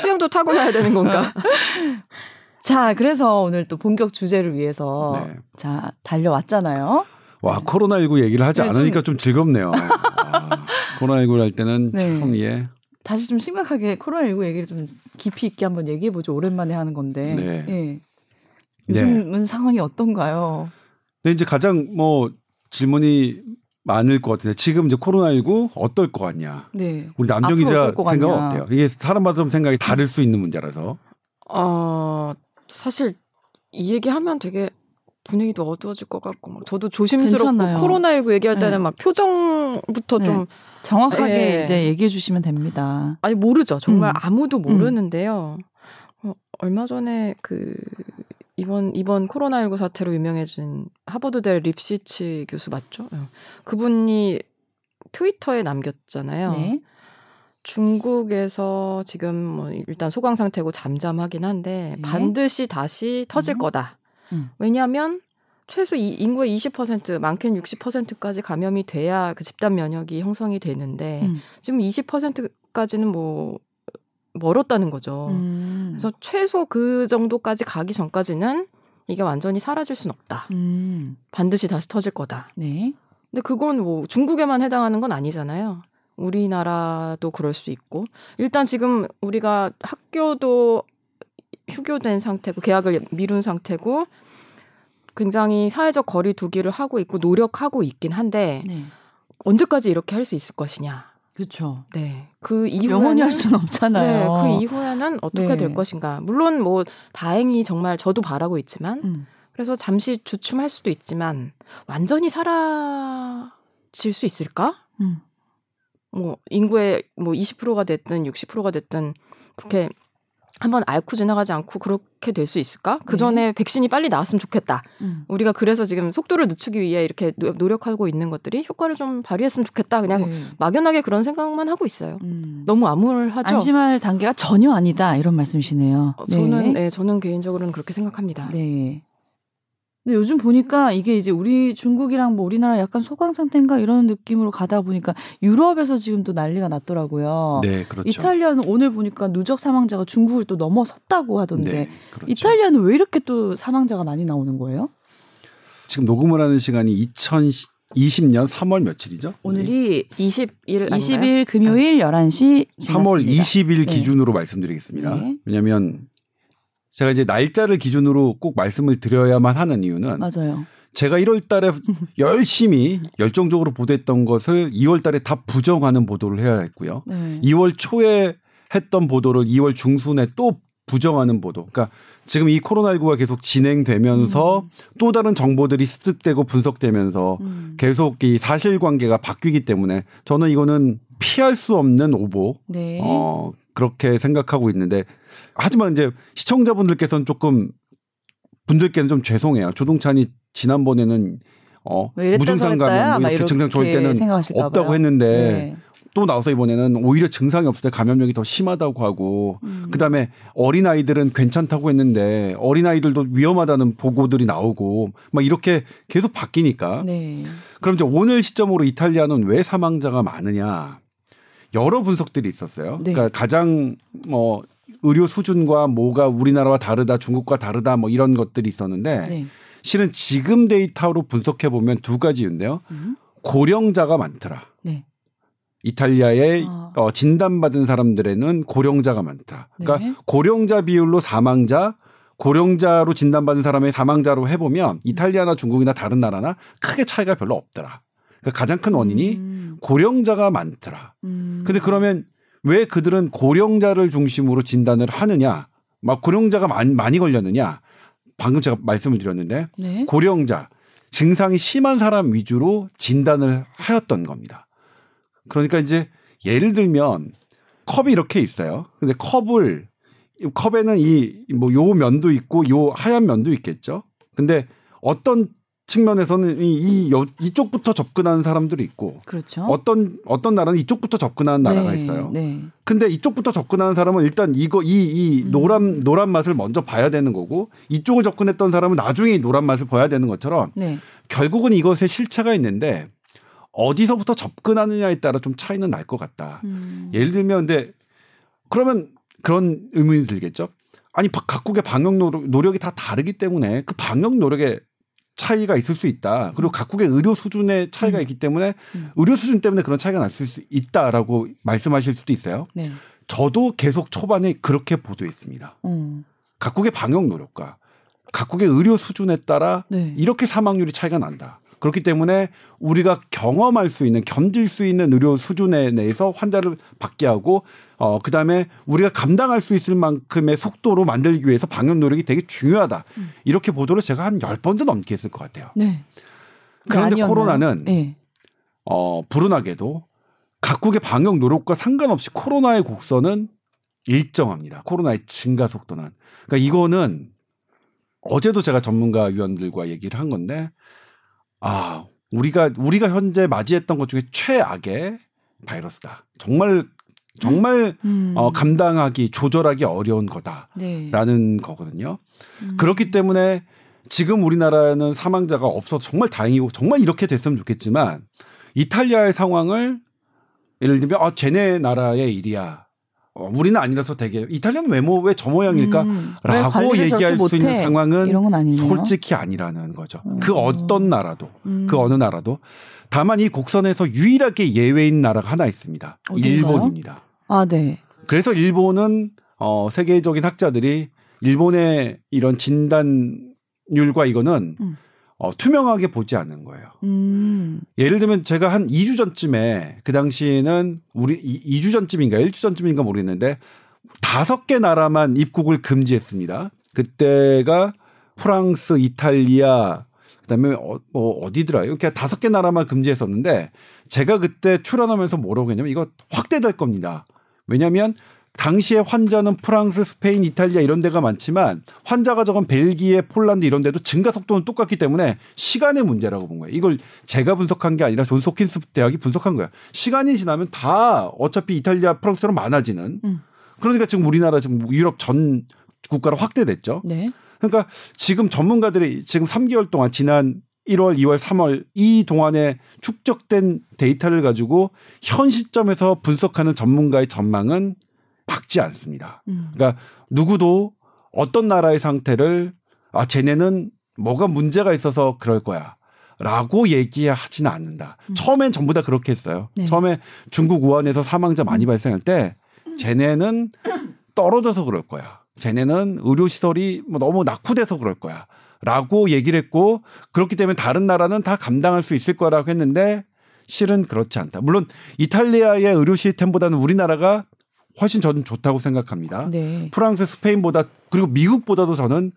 수영도 타고나야 되는 건가? (laughs) 자, 그래서 오늘 또 본격 주제를 위해서 네. 자, 달려왔잖아요. 와, 코로나19 얘기를 하지 네, 않으니까 좀, 좀 즐겁네요. (laughs) 코로나19를 할 때는 네. 참, 예. 다시 좀 심각하게 코로나19 얘기를 좀 깊이 있게 한번 얘기해 보죠. 오랜만에 하는 건데. 네. 예. 요즘은 네. 상황이 어떤가요? 네, 이제 가장 뭐 질문이 많을 것 같은데 지금 이제 코로나19 어떨 것 같냐? 네. 우리 남정 기자 생각은 어때요? 이게 사람마다 좀 생각이 다를 수 있는 문제라서. 어, 사실 이 얘기하면 되게 분위기도 어두워질 것 같고 막 저도 조심스럽고 코로나19 얘기할 때는 네. 막 표정부터 네. 좀 정확하게 네. 이제 얘기해 주시면 됩니다. 아니 모르죠. 정말 음. 아무도 음. 모르는데요. 음. 어, 얼마 전에 그 이번 이번 코로나19 사태로 유명해진 하버드대 립시치 교수 맞죠? 어. 그분이 트위터에 남겼잖아요. 네. 중국에서 지금 뭐 일단 소강 상태고 잠잠하긴 한데 네. 반드시 다시 터질 음. 거다. 음. 왜냐하면 최소 이 인구의 20% 많게는 60%까지 감염이 돼야 그 집단 면역이 형성이 되는데 음. 지금 20%까지는 뭐 멀었다는 거죠. 음. 그래서 최소 그 정도까지 가기 전까지는 이게 완전히 사라질 순 없다. 음. 반드시 다시 터질 거다. 네. 근데 그건 뭐 중국에만 해당하는 건 아니잖아요. 우리나라도 그럴 수 있고 일단 지금 우리가 학교도 휴교된 상태고 계약을 미룬 상태고 굉장히 사회적 거리 두기를 하고 있고 노력하고 있긴 한데 네. 언제까지 이렇게 할 수 있을 것이냐. 그렇죠. 네. 그 이후에 영원히 할 수는 없잖아요. 네. 그 이후에는 어떻게 네. 될 것인가. 물론 뭐 다행히 정말 저도 바라고 있지만 음. 그래서 잠시 주춤할 수도 있지만 완전히 사라질 수 있을까? 음. 뭐 인구의 뭐 20%가 됐든 60%가 됐든 그렇게 한번 앓고 지나가지 않고 그렇게 될 수 있을까? 그 전에 네. 백신이 빨리 나왔으면 좋겠다. 음. 우리가 그래서 지금 속도를 늦추기 위해 이렇게 노력하고 있는 것들이 효과를 좀 발휘했으면 좋겠다. 그냥 네. 막연하게 그런 생각만 하고 있어요. 음. 너무 암울하죠. 안심할 단계가 전혀 아니다 이런 말씀이시네요. 어, 저는 네. 네, 저는 개인적으로는 그렇게 생각합니다. 네. 근데 요즘 보니까 이게 이제 우리 중국이랑 뭐 우리나라 약간 소강 상태인가 이런 느낌으로 가다 보니까 유럽에서 지금 또 난리가 났더라고요. 네, 그렇죠. 이탈리아는 오늘 보니까 누적 사망자가 중국을 또 넘어섰다고 하던데 네, 그렇죠. 이탈리아는 왜 이렇게 또 사망자가 많이 나오는 거예요? 지금 녹음을 하는 시간이 2020년 3월 며칠이죠? 오늘이 20일 20일 금요일 네. 11시 지났습니다. 3월 20일 기준으로 네. 말씀드리겠습니다. 네. 왜냐하면 제가 이제 날짜를 기준으로 꼭 말씀을 드려야만 하는 이유는 맞아요. 제가 1월 달에 (laughs) 열심히 열정적으로 보도했던 것을 2월 달에 다 부정하는 보도를 해야 했고요. 네. 2월 초에 했던 보도를 2월 중순에 또 부정하는 보도. 그러니까 지금 이 코로나19가 계속 진행되면서 음. 또 다른 정보들이 습득되고 분석되면서 음. 계속 이 사실관계가 바뀌기 때문에 저는 이거는 피할 수 없는 오보. 네. 어, 그렇게 생각하고 있는데 하지만 이제 시청자분들께서는 조금 분들께는 좀 죄송해요. 조동찬이 지난번에는 어 무증상 감염, 뭐 증상 좋을 때는 없다고 봐요. 했는데 네. 또 나와서 이번에는 오히려 증상이 없을 때 감염력이 더 심하다고 하고 음. 그다음에 어린 아이들은 괜찮다고 했는데 어린 아이들도 위험하다는 보고들이 나오고 막 이렇게 계속 바뀌니까 네. 그럼 이제 오늘 시점으로 이탈리아는 왜 사망자가 많으냐 여러 분석들이 있었어요. 네. 그러니까 가장 뭐 의료 수준과 뭐가 우리나라와 다르다, 중국과 다르다 뭐 이런 것들이 있었는데 네. 실은 지금 데이터로 분석해 보면 두 가지인데요. 음. 고령자가 많더라. 네. 이탈리아에 아. 어, 진단받은 사람들에는 고령자가 많다. 그러니까 네. 고령자 비율로 사망자, 고령자로 진단받은 사람의 사망자로 해보면 이탈리아나 중국이나 다른 나라나 크게 차이가 별로 없더라. 그러니까 가장 큰 원인이 음. 고령자가 많더라. 음. 근데 그러면 왜 그들은 고령자를 중심으로 진단을 하느냐? 막 고령자가 많이, 많이 걸렸느냐? 방금 제가 말씀을 드렸는데 네? 고령자 증상이 심한 사람 위주로 진단을 하였던 겁니다. 그러니까 이제 예를 들면 컵이 이렇게 있어요. 근데 컵을 컵에는 이 뭐 요 면도 있고 요 하얀 면도 있겠죠. 근데 어떤 측면에서는 이, 이 이쪽부터 접근하는 사람들이 있고 그렇죠. 어떤 어떤 나라는 이쪽부터 접근하는 나라가 네, 있어요. 네. 근데 이쪽부터 접근하는 사람은 일단 이거 이이 노란 음. 노란 맛을 먼저 봐야 되는 거고 이쪽을 접근했던 사람은 나중에 노란 맛을 봐야 되는 것처럼 네. 결국은 이것에 실체가 있는데 어디서부터 접근하느냐에 따라 좀 차이는 날 것 같다. 음. 예를 들면 근데 그러면 그런 의문이 들겠죠. 아니 각국의 방역 노력이 다 다르기 때문에 그 방역 노력에 차이가 있을 수 있다. 그리고 음. 각국의 의료 수준의 차이가 음. 있기 때문에 음. 의료 수준 때문에 그런 차이가 날수 있다라고 말씀하실 수도 있어요. 네. 저도 계속 초반에 그렇게 보도했습니다. 음. 각국의 방역 노력과 각국의 의료 수준에 따라 네. 이렇게 사망률이 차이가 난다. 그렇기 때문에 우리가 경험할 수 있는 견딜 수 있는 의료 수준에 내에서 환자를 받게 하고 어 그다음에 우리가 감당할 수 있을 만큼의 속도로 만들기 위해서 방역 노력이 되게 중요하다. 음. 이렇게 보도를 제가 한 열번도 넘게 했을 것 같아요. 네. 그런데 아니었나요? 코로나는 네. 어 불운하게도 각국의 방역 노력과 상관없이 코로나의 곡선은 일정합니다. 코로나의 증가 속도는. 그러니까 이거는 어제도 제가 전문가 위원들과 얘기를 한 건데 아, 우리가 우리가 현재 맞이했던 것 중에 최악의 바이러스다. 정말 정말 음. 어, 감당하기 조절하기 어려운 거다라는 네. 거거든요. 음. 그렇기 때문에 지금 우리나라는 사망자가 없어서 정말 다행이고 정말 이렇게 됐으면 좋겠지만 이탈리아의 상황을 예를 들면 아 쟤네 나라의 일이야 어, 우리는 아니라서 되게 이탈리아는 왜, 뭐, 왜저 모양일까? 음, 라고 얘기할 수 있는 상황은 솔직히 아니라는 거죠. 음. 그 어떤 나라도, 음. 그 어느 나라도. 다만 이 곡선에서 유일하게 예외인 나라가 하나 있습니다. 어디가요? 일본입니다. 아, 네. 그래서 일본은 어, 세계적인 학자들이 일본의 이런 진단율과 이거는 음. 어, 투명하게 보지 않는 거예요. 음. 예를 들면 제가 한 2주 전쯤에 그 당시에는 우리 2주 전쯤인가 1주 전쯤인가 모르겠는데 다섯 개 나라만 입국을 금지했습니다. 그때가 프랑스, 이탈리아, 그다음에 어, 뭐 어디더라? 이렇게 다섯 개 나라만 금지했었는데 제가 그때 출연하면서 뭐라고 했냐면 이거 확대될 겁니다. 왜냐하면 당시에 환자는 프랑스, 스페인, 이탈리아 이런 데가 많지만 환자가 적은 벨기에, 폴란드 이런 데도 증가 속도는 똑같기 때문에 시간의 문제라고 본 거예요. 이걸 제가 분석한 게 아니라 존스 홉킨스 대학이 분석한 거예요. 시간이 지나면 다 어차피 이탈리아, 프랑스로 많아지는. 음. 그러니까 지금 우리나라 지금 유럽 전 국가로 확대됐죠. 네. 그러니까 지금 전문가들이 지금 3개월 동안 지난 1월, 2월, 3월 이 동안에 축적된 데이터를 가지고 현 시점에서 분석하는 전문가의 전망은 박지 않습니다. 음. 그러니까 누구도 어떤 나라의 상태를 아 쟤네는 뭐가 문제가 있어서 그럴 거야. 라고 얘기하지는 않는다. 음. 처음엔 전부 다 그렇게 했어요. 네. 처음에 중국 우한에서 사망자 많이 음. 발생할 때 쟤네는 떨어져서 그럴 거야. 쟤네는 의료시설이 뭐 너무 낙후돼서 그럴 거야. 라고 얘기를 했고 그렇기 때문에 다른 나라는 다 감당할 수 있을 거라고 했는데 실은 그렇지 않다. 물론 이탈리아의 의료 시스템보다는 우리나라가 훨씬 저는 좋다고 생각합니다. 네. 프랑스, 스페인보다 그리고 미국보다도 저는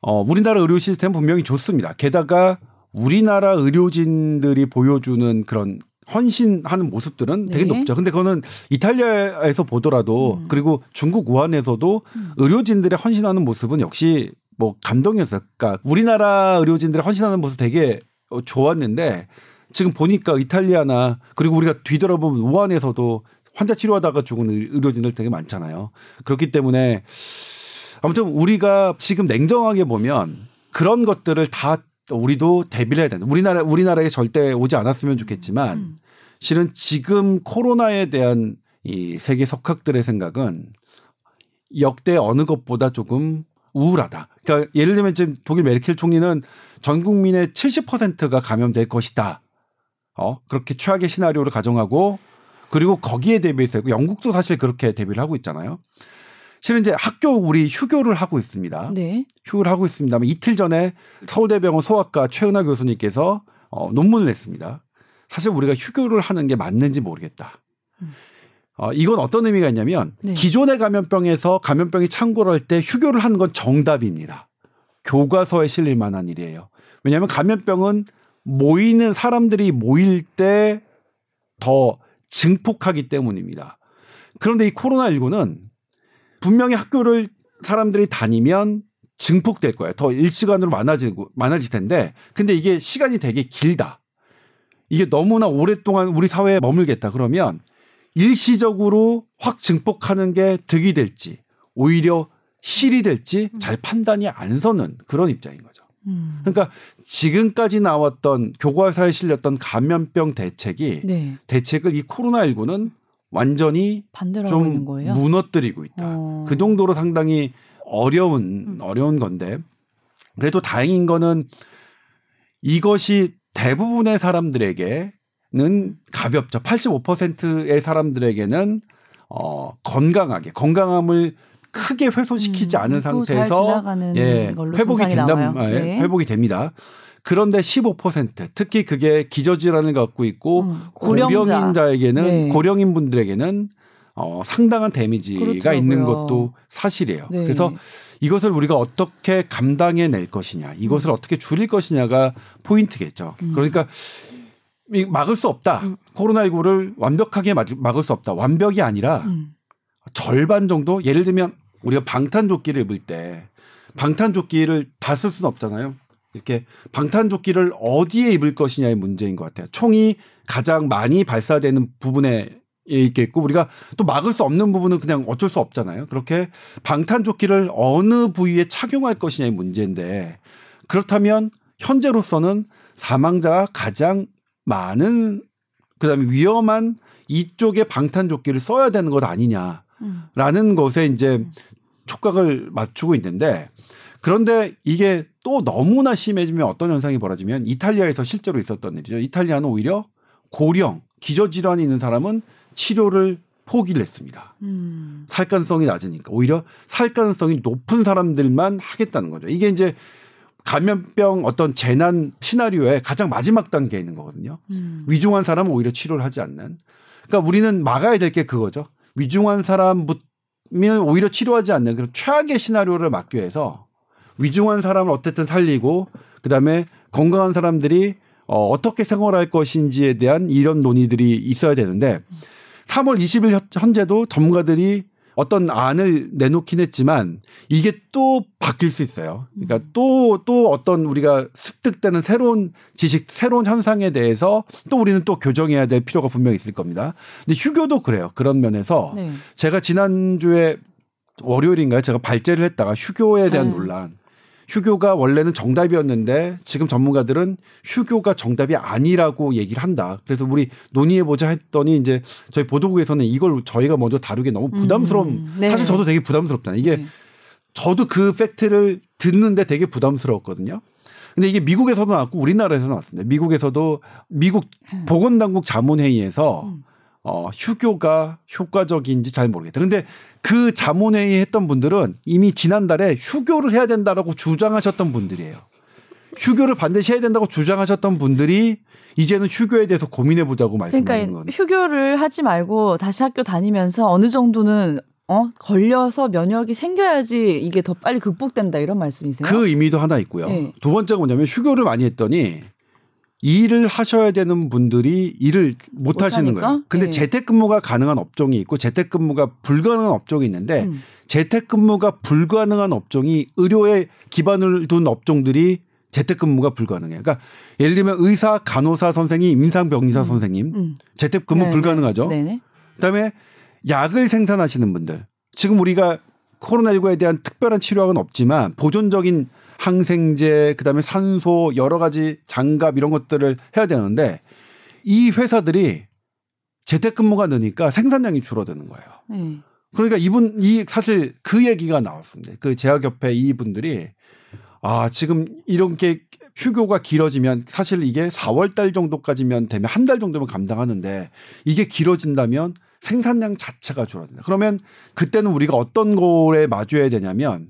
어, 우리나라 의료 시스템 분명히 좋습니다. 게다가 우리나라 의료진들이 보여주는 그런 헌신하는 모습들은 되게 네. 높죠. 근데 그거는 이탈리아에서 보더라도 음. 그리고 중국 우한에서도 음. 의료진들의 헌신하는 모습은 역시 뭐 감동이었어요. 그러니까 우리나라 의료진들의 헌신하는 모습 되게 좋았는데 지금 보니까 이탈리아나 그리고 우리가 뒤돌아보면 우한에서도 환자 치료하다가 죽은 의료진들 되게 많잖아요. 그렇기 때문에 아무튼 우리가 지금 냉정하게 보면 그런 것들을 다 우리도 대비를 해야 된다. 우리나라 우리나라에 절대 오지 않았으면 좋겠지만 음. 실은 지금 코로나에 대한 이 세계 석학들의 생각은 역대 어느 것보다 조금 우울하다. 그러니까 예를 들면 지금 독일 메르켈 총리는 전 국민의 70%가 감염될 것이다. 어, 그렇게 최악의 시나리오를 가정하고 그리고 거기에 대비해서 영국도 사실 그렇게 대비를 하고 있잖아요. 실은 이제 학교 우리 휴교를 하고 있습니다. 네. 휴교를 하고 있습니다만 이틀 전에 서울대병원 소아과 최은하 교수님께서 어, 논문을 냈습니다. 사실 우리가 휴교를 하는 게 맞는지 모르겠다. 음. 어, 이건 어떤 의미가 있냐면 네. 기존의 감염병에서 감염병이 창궐 할때 휴교를 하는 건 정답입니다. 교과서에 실릴 만한 일이에요. 왜냐하면 감염병은 모이는 사람들이 모일 때 더 증폭하기 때문입니다. 그런데 이 코로나19는 분명히 학교를 사람들이 다니면 증폭될 거예요. 더 일시간으로 많아지고 많아질 텐데, 근데 이게 시간이 되게 길다. 이게 너무나 오랫동안 우리 사회에 머물겠다. 그러면 일시적으로 확 증폭하는 게 득이 될지 오히려 실이 될지 잘 판단이 안 서는 그런 입장인 거죠. 음. 그러니까 지금까지 나왔던 교과서에 실렸던 감염병 대책이 네. 대책을 이 코로나19는 완전히 좀 무너뜨리고 있다. 어. 그 정도로 상당히 어려운 음. 어려운 건데 그래도 다행인 거는 이것이 대부분의 사람들에게는 가볍죠. 85%의 사람들에게는 어 건강하게 건강함을 크게 훼손시키지 음, 않은 상태에서 예, 회복이 된다 예, 네. 회복이 됩니다. 그런데 15% 특히 그게 기저질환을 갖고 있고 음, 고령인자에게는 네. 고령인 분들에게는 어, 상당한 데미지가 그렇더라고요. 있는 것도 사실이에요. 네. 그래서 이것을 우리가 어떻게 감당해 낼 것이냐, 이것을 음. 어떻게 줄일 것이냐가 포인트겠죠. 음. 그러니까 막을 수 없다. 음. 코로나19를 완벽하게 막을 수 없다. 완벽이 아니라 음. 절반 정도 예를 들면 우리가 방탄조끼를 입을 때 방탄조끼를 다 쓸 수는 없잖아요. 이렇게 방탄조끼를 어디에 입을 것이냐의 문제인 것 같아요. 총이 가장 많이 발사되는 부분에 있겠고 우리가 또 막을 수 없는 부분은 그냥 어쩔 수 없잖아요. 그렇게 방탄조끼를 어느 부위에 착용할 것이냐의 문제인데 그렇다면 현재로서는 사망자가 가장 많은 그다음에 위험한 이쪽에 방탄조끼를 써야 되는 것 아니냐. 라는 것에 이제 촉각을 맞추고 있는데 그런데 이게 또 너무나 심해지면 어떤 현상이 벌어지면 이탈리아에서 실제로 있었던 일이죠. 이탈리아는 오히려 고령, 기저질환이 있는 사람은 치료를 포기를 했습니다. 음. 살 가능성이 낮으니까 오히려 살 가능성이 높은 사람들만 하겠다는 거죠. 이게 이제 감염병 어떤 재난 시나리오의 가장 마지막 단계에 있는 거거든요. 음. 위중한 사람은 오히려 치료를 하지 않는. 그러니까 우리는 막아야 될 게 그거죠. 위중한 사람을 오히려 치료하지 않는 그런 최악의 시나리오를 막기 위해서 위중한 사람을 어쨌든 살리고 그다음에 건강한 사람들이 어, 어떻게 생활할 것인지에 대한 이런 논의들이 있어야 되는데 3월 20일 현재도 전문가들이 어떤 안을 내놓긴 했지만 이게 또 바뀔 수 있어요. 그러니까 또또 음. 또 어떤 우리가 습득되는 새로운 지식, 새로운 현상에 대해서 또 우리는 또 교정해야 될 필요가 분명히 있을 겁니다. 근데 휴교도 그래요. 그런 면에서 네. 제가 지난주에 월요일인가요? 제가 발제를 했다가 휴교에 대한 네. 논란 휴교가 원래는 정답이었는데 지금 전문가들은 휴교가 정답이 아니라고 얘기를 한다. 그래서 우리 논의해 보자 했더니 이제 저희 보도국에서는 이걸 저희가 먼저 다루기 너무 부담스러운 음, 네. 사실 저도 되게 부담스럽잖아요. 이게 네. 저도 그 팩트를 듣는데 되게 부담스러웠거든요. 근데 이게 미국에서도 나왔고 우리나라에서도 나왔습니다. 미국에서도 미국 음. 보건당국 자문회의에서 음. 어, 휴교가 효과적인지 잘 모르겠다. 근데 그 자문회의 했던 분들은 이미 지난달에 휴교를 해야 된다라고 주장하셨던 분들이에요. 휴교를 반드시 해야 된다고 주장하셨던 분들이 이제는 휴교에 대해서 고민해 보자고 말씀하는 그러니까 건. 휴교를 하지 말고 다시 학교 다니면서 어느 정도는 어 걸려서 면역이 생겨야지 이게 더 빨리 극복된다 이런 말씀이세요? 그 의미도 하나 있고요. 네. 두 번째가 뭐냐면 휴교를 많이 했더니 일을 하셔야 되는 분들이 일을 못, 못 하시는 하니까? 거예요. 근데 네. 재택근무가 가능한 업종이 있고 재택근무가 불가능한 업종이 있는데 음. 재택근무가 불가능한 업종이 의료에 기반을 둔 업종들이 재택근무가 불가능해요. 그러니까 예를 들면 의사, 간호사 선생님, 임상병리사 음. 선생님 음. 재택근무 네네. 불가능하죠. 네네. 그다음에 약을 생산하시는 분들 지금 우리가 코로나19에 대한 특별한 치료약은 없지만 보존적인 항생제, 그다음에 산소, 여러 가지 장갑 이런 것들을 해야 되는데 이 회사들이 재택근무가 느니까 생산량이 줄어드는 거예요. 음. 그러니까 이분 이 사실 그 얘기가 나왔습니다. 그 제약협회 이분들이 아 지금 이렇게 휴교가 길어지면 사실 이게 4월 달 정도까지면 되면 한 달 정도면 감당하는데 이게 길어진다면 생산량 자체가 줄어든다. 그러면 그때는 우리가 어떤 거에 마주해야 되냐면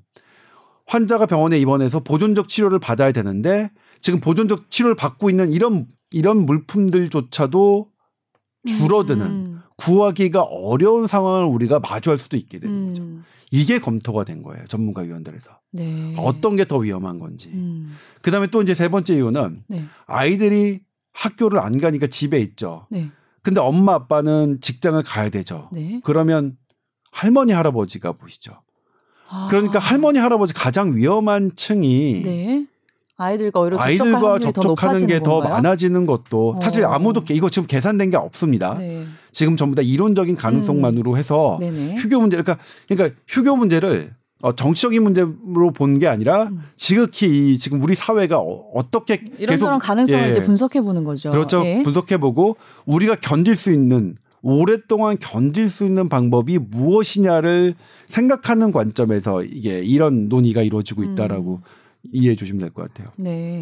환자가 병원에 입원해서 보존적 치료를 받아야 되는데 지금 보존적 치료를 받고 있는 이런 이런 물품들조차도 줄어드는 음. 구하기가 어려운 상황을 우리가 마주할 수도 있게 되는 음. 거죠. 이게 검토가 된 거예요. 전문가 위원들에서. 네. 어떤 게 더 위험한 건지. 음. 그다음에 또 이제 세 번째 이유는 네. 아이들이 학교를 안 가니까 집에 있죠. 네. 근데 엄마 아빠는 직장을 가야 되죠. 네. 그러면 할머니 할아버지가 보시죠. 아. 그러니까 할머니 할아버지 가장 위험한 층이 네. 아이들과 오히려 아이들과 접촉하는 게 더 많아지는 것도 어. 사실 아무도 이거 지금 계산된 게 없습니다. 네. 지금 전부 다 이론적인 가능성만으로 음. 해서 네네. 휴교 문제 그러니까 그러니까 휴교 문제를 어, 정치적인 문제로 본게 아니라 음. 지극히 지금 우리 사회가 어, 떻게 이런저런 가능성을 예. 이제 분석해 보는 거죠. 그렇죠. 예. 분석해 보고 우리가 견딜 수 있는 오랫동안 견딜 수 있는 방법이 무엇이냐를 생각하는 관점에서 이게 이런 논의가 이루어지고 있다라고 음. 이해해 주시면 될 것 같아요. 네.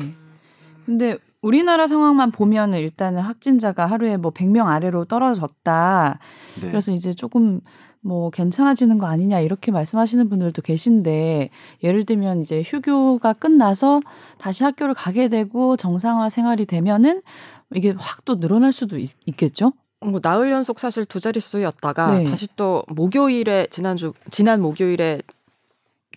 근데 우리나라 상황만 보면은 일단은 확진자가 하루에 뭐 100명 아래로 떨어졌다. 네. 그래서 이제 조금 뭐 괜찮아지는 거 아니냐 이렇게 말씀하시는 분들도 계신데 예를 들면 이제 휴교가 끝나서 다시 학교를 가게 되고 정상화 생활이 되면은 이게 확 또 늘어날 수도 있, 겠죠 뭐 나흘 연속 사실 두 자릿수였다가 네. 다시 또 목요일에 지난주 지난 목요일에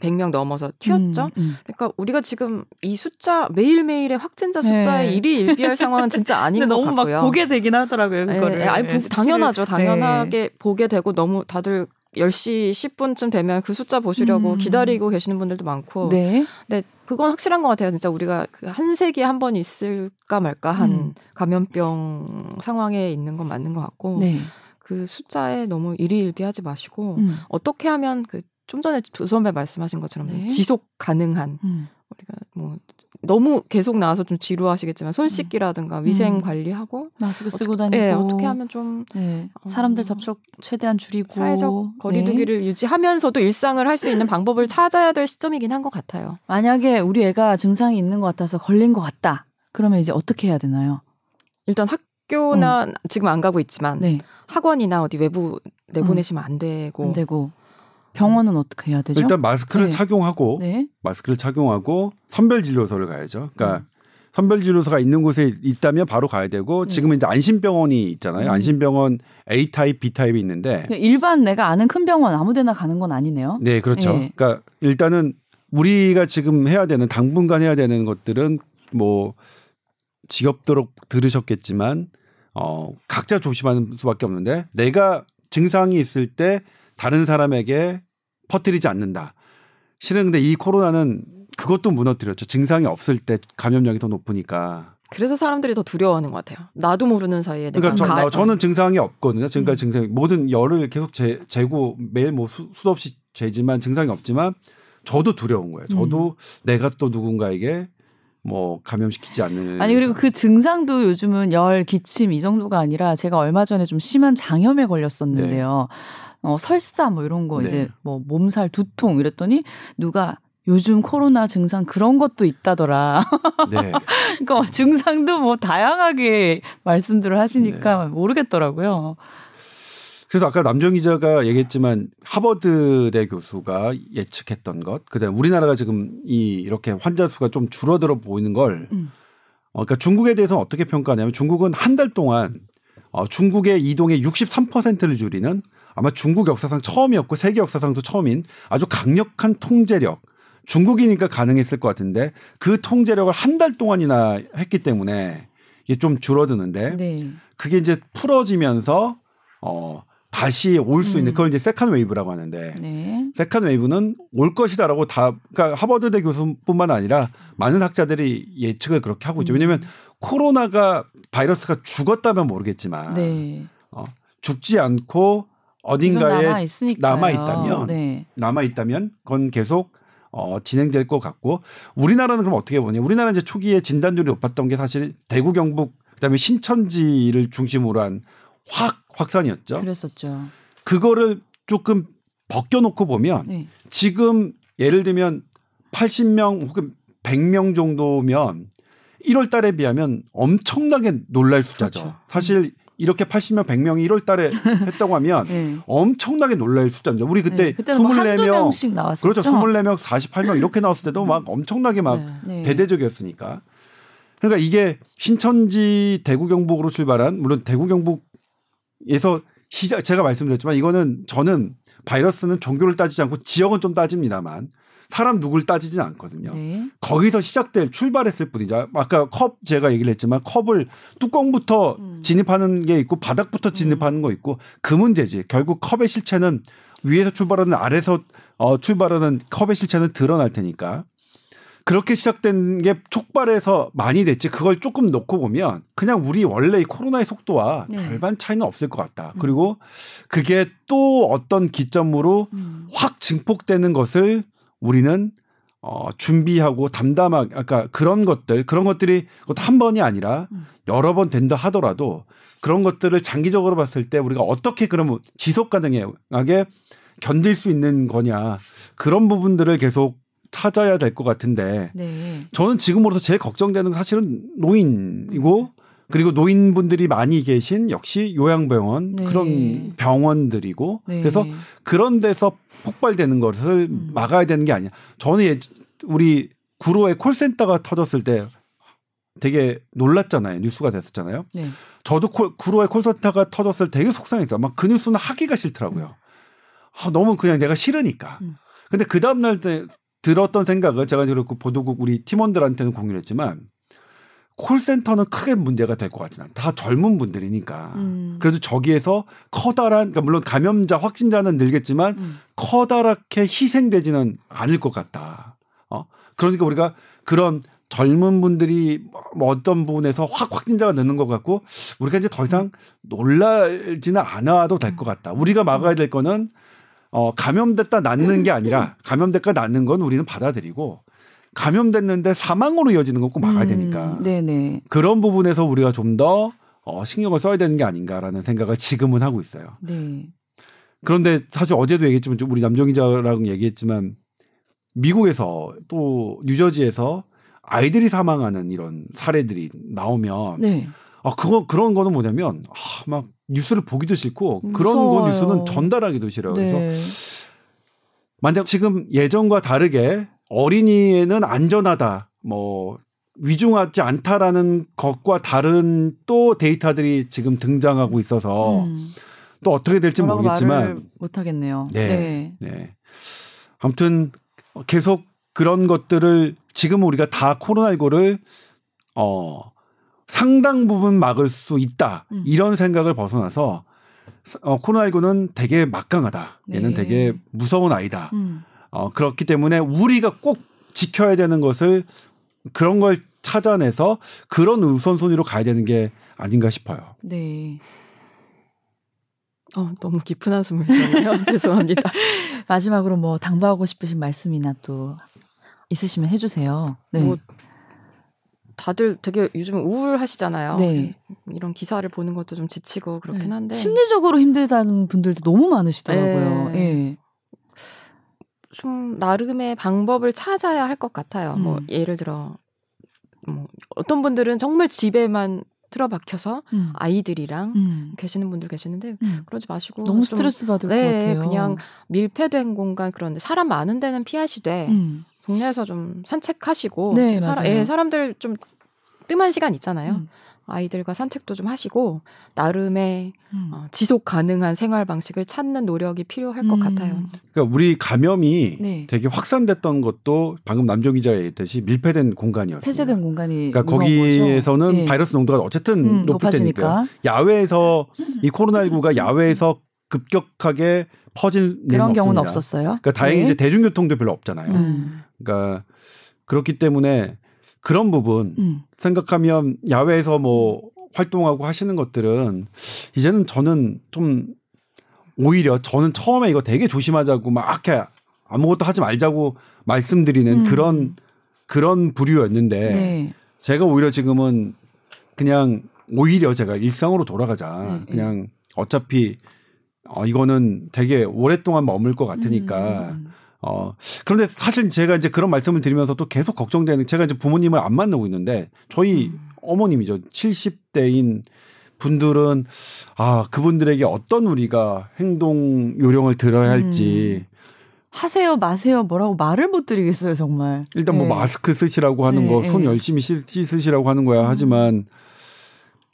100명 넘어서 튀었죠. 음, 음. 그러니까 우리가 지금 이 숫자 매일매일의 확진자 숫자에 네. 일이 일비할 상황은 진짜 (laughs) 아닌 것 너무 같고요. 막 보게 되긴 하더라고요. 네, 그거를. 네, 아니, 보, 당연하죠. 당연하게 네. 보게 되고 너무 다들 10시 10분쯤 되면 그 숫자 보시려고 음. 기다리고 계시는 분들도 많고. 네. 근데 그건 확실한 것 같아요. 진짜 우리가 그 한 세기에 한 번 있을까 말까 한 음. 감염병 상황에 있는 건 맞는 것 같고. 네. 그 숫자에 너무 일희일비하지 마시고 음. 어떻게 하면 그 좀 전에 조 선배 말씀하신 것처럼 네. 지속 가능한 음. 우리가 뭐 너무 계속 나와서 좀 지루하시겠지만 손 씻기라든가 음. 위생 관리하고 마스크 쓰고 다니고 네, 어떻게 하면 좀 네. 어, 사람들 접촉 최대한 줄이고 사회적 거리두기를 네. 유지하면서도 일상을 할 수 있는 (laughs) 방법을 찾아야 될 시점이긴 한 것 같아요. 만약에 우리 애가 증상이 있는 것 같아서 걸린 것 같다. 그러면 이제 어떻게 해야 되나요? 일단 학교나 음. 지금 안 가고 있지만 네. 학원이나 어디 외부 내보내시면 안 되고 안 되고 병원은 어떻게 해야 되죠? 일단 마스크를 네. 착용하고 네. 마스크를 착용하고 선별 진료소를 가야죠. 그러니까 음. 선별 진료소가 있는 곳에 있다면 바로 가야 되고 네. 지금은 이제 안심병원이 있잖아요. 음. 안심병원 A 타입, B 타입이 있는데 일반 내가 아는 큰 병원 아무데나 가는 건 아니네요. 네, 그렇죠. 네. 그러니까 일단은 우리가 지금 해야 되는 당분간 해야 되는 것들은 뭐 지겹도록 들으셨겠지만 어 각자 조심하는 수밖에 없는데 내가 증상이 있을 때 다른 사람에게 퍼뜨리지 않는다. 실은 근데 이 코로나는 그것도 무너뜨렸죠. 증상이 없을 때 감염력이 더 높으니까. 그래서 사람들이 더 두려워하는 것 같아요. 나도 모르는 사이에 그러니까 저, 가... 저 는 증상이 없거든요. 지금까지 음. 증상이 모든 열을 계속 재, 재고 매일 뭐 수, 수 없이 재지만 증상이 없지만 저도 두려운 거예요. 저도 음. 내가 또 누군가에게 뭐 감염시키지 않는 아니 그리고 그 증상도 요즘은 열, 기침 이 정도가 아니라 제가 얼마 전에 좀 심한 장염에 걸렸었는데요. 네. 어, 설사 뭐 이런 거 네. 이제 뭐 몸살 두통 이랬더니 누가 요즘 코로나 증상 그런 것도 있다더라. 네. (laughs) 그러니까 증상도 뭐 다양하게 말씀들을 하시니까 네. 모르겠더라고요. 그래서 아까 남정 기자가 얘기했지만 하버드대 교수가 예측했던 것, 그다음 우리나라가 지금 이 이렇게 환자 수가 좀 줄어들어 보이는 걸, 음. 어, 그러니까 중국에 대해서는 어떻게 평가하냐면 중국은 한 달 동안 어, 중국의 이동의 63%를 줄이는 아마 중국 역사상 처음이었고 세계 역사상도 처음인 아주 강력한 통제력. 중국이니까 가능했을 것 같은데 그 통제력을 한 달 동안이나 했기 때문에 이게 좀 줄어드는데 네. 그게 이제 풀어지면서 어 다시 올 수 있는 음. 그걸 이제 second wave라고 하는데 네. second wave는 올 것이다라고 다 그러니까 하버드대 교수뿐만 아니라 많은 학자들이 예측을 그렇게 하고 있죠. 음. 왜냐하면 코로나가 바이러스가 죽었다면 모르겠지만 네. 어, 죽지 않고 어딘가에 남아 있다면 네. 남아 있다면 그건 계속 어, 진행될 것 같고 우리나라는 그럼 어떻게 보냐? 우리나라 이제 초기에 진단율이 높았던 게 사실 대구 경북 그다음에 신천지를 중심으로 한 확 확산이었죠. 그랬었죠. 그거를 조금 벗겨놓고 보면 네. 지금 예를 들면 80명 혹은 100명 정도면 1월 달에 비하면 엄청나게 놀랄 숫자죠. 그렇죠. 사실 이렇게 80명, 100명이 1월 달에 (laughs) 했다고 하면 네. 엄청나게 놀랄 숫자입니다. 우리 그때 네, 24명 뭐 그렇죠. 24명, 48명 이렇게 나왔을 때도 막 엄청나게 막 네. 네. 대대적이었으니까. 그러니까 이게 신천지 대구 경북으로 출발한 물론 대구 경북 에서 시작 제가 말씀드렸지만 이거는 저는 바이러스는 종교를 따지지 않고 지역은 좀 따집니다만 사람 누굴 따지진 않거든요. 네. 거기서 시작될 출발했을 뿐이죠. 아까 컵 제가 얘기를 했지만 컵을 뚜껑부터 음. 진입하는 게 있고 바닥부터 진입하는 음. 거 있고 그 문제지. 결국 컵의 실체는 위에서 출발하는 아래서 어, 출발하는 컵의 실체는 드러날 테니까. 그렇게 시작된 게 촉발해서 많이 됐지. 그걸 조금 놓고 보면 그냥 우리 원래 이 코로나의 속도와 네. 별반 차이는 없을 것 같다. 음. 그리고 그게 또 어떤 기점으로 음. 확 증폭되는 것을 우리는 어, 준비하고 담담하게, 아까 그런 것들, 그런 것들이 한 번이 아니라 음. 여러 번 된다 하더라도 그런 것들을 장기적으로 봤을 때 우리가 어떻게 그러면 지속 가능하게 견딜 수 있는 거냐. 그런 부분들을 계속 찾아야 될 것 같은데 네. 저는 지금으로서 제일 걱정되는 건 사실은 노인이고 음. 그리고 노인분들이 많이 계신 역시 요양병원 네. 그런 병원들이고 네. 그래서 그런 데서 폭발되는 것을 음. 막아야 되는 게 아니야. 저는 예, 우리 구로에 콜센터가 터졌을 때 되게 놀랐잖아요. 뉴스가 됐었잖아요. 네. 저도 콜, 구로에 콜센터가 터졌을 때 되게 속상했어요. 막 그 뉴스는 하기가 싫더라고요. 음. 아, 너무 그냥 내가 싫으니까. 음. 근데 그 다음날 때 들었던 생각은 제가 그렇고 보도국 우리 팀원들한테는 공유를 했지만 콜센터는 크게 문제가 될 것 같지는 않다. 다 젊은 분들이니까. 음. 그래도 저기에서 커다란, 그러니까 물론 감염자, 확진자는 늘겠지만 음. 커다랗게 희생되지는 않을 것 같다. 어? 그러니까 우리가 그런 젊은 분들이 뭐 어떤 부분에서 확 확진자가 느는 것 같고 우리가 이제 더 이상 놀라지는 않아도 될 것 같다. 우리가 막아야 될 거는 어, 감염됐다 낫는 게 아니라 감염됐다 낫는 건 우리는 받아들이고 감염됐는데 사망으로 이어지는 건 꼭 막아야 음, 되니까. 음, 네네. 그런 부분에서 우리가 좀더 어, 신경을 써야 되는 게 아닌가라는 생각을 지금은 하고 있어요. 네. 그런데 사실 어제도 얘기했지만 우리 남정 기자랑 얘기했지만 미국에서 또 뉴저지에서 아이들이 사망하는 이런 사례들이 나오면 네. 아 그거 그런 거는 뭐냐면 아, 막 뉴스를 보기도 싫고 그런 거 뉴스는 전달하기도 싫어요. 네. 그래서 만약 지금 예전과 다르게 어린이에는 안전하다, 뭐 위중하지 않다라는 것과 다른 또 데이터들이 지금 등장하고 있어서 음. 또 어떻게 될지 모르겠지만 못 하겠네요. 네, 네. 네. 아무튼 계속 그런 것들을 지금 우리가 다 코로나19를 어 상당 부분 막을 수 있다 음. 이런 생각을 벗어나서 어, 코로나19는 되게 막강하다. 얘는 네. 되게 무서운 아이다. 음. 어, 그렇기 때문에 우리가 꼭 지켜야 되는 것을 그런 걸 찾아내서 그런 우선순위로 가야 되는 게 아닌가 싶어요. 네. 어, 너무 깊은 한숨을 내네요. (laughs) 죄송합니다. 마지막으로 뭐 당부하고 싶으신 말씀이나 또 있으시면 해주세요. 네. 뭐 다들 되게 요즘 우울하시잖아요. 네. 이런 기사를 보는 것도 좀 지치고 그렇긴 네. 한데 심리적으로 힘들다는 분들도 너무 많으시더라고요. 네. 네. 좀 나름의 방법을 찾아야 할 것 같아요. 뭐 음. 뭐 예를 들어 뭐 어떤 분들은 정말 집에만 틀어박혀서 음. 아이들이랑 음. 계시는 분들 계시는데 음. 그러지 마시고 너무 스트레스 받을 네, 것 같아요. 그냥 밀폐된 공간 그런데 사람 많은 데는 피하시되 음. 동네에서 좀 산책하시고 네, 사람, 예, 사람들 좀 뜸한 시간 있잖아요. 음. 아이들과 산책도 좀 하시고 나름의 음. 어, 지속 가능한 생활 방식을 찾는 노력이 필요할 것 음. 같아요. 그러니까 우리 감염이 네. 되게 확산됐던 것도 방금 남정 기자가 얘기했듯이 밀폐된 공간이었어요. 폐쇄된 공간이 그러니까 거기에서는 네. 바이러스 농도가 어쨌든 음, 높을 테니까 야외에서 이 코로나19가 (laughs) 야외에서 급격하게 퍼진 그런 경우는 없었어요. 그러니까 다행히 네. 이제 대중교통도 별로 없잖아요. 음. 그러니까 그렇기 때문에 그런 부분 음. 생각하면 야외에서 뭐 활동하고 하시는 것들은 이제는 저는 좀 오히려 저는 처음에 이거 되게 조심하자고 막 이렇게 아무것도 하지 말자고 말씀드리는 음. 그런 그런 부류였는데 네. 제가 오히려 지금은 그냥 오히려 제가 일상으로 돌아가자. 네, 네. 그냥 어차피 어 이거는 되게 오랫동안 머물 것 같으니까 음. 어, 그런데 사실 제가 이제 그런 말씀을 드리면서 또 계속 걱정되는 제가 이제 부모님을 안 만나고 있는데 저희 음. 어머님이죠. 70대인 분들은 아, 그분들에게 어떤 우리가 행동 요령을 들어야 할지 음. 하세요 마세요 뭐라고 말을 못 드리겠어요 정말. 일단 뭐 네. 마스크 쓰시라고 하는 네, 거손 네. 열심히 씻 으시라고 하는 거야 음. 하지만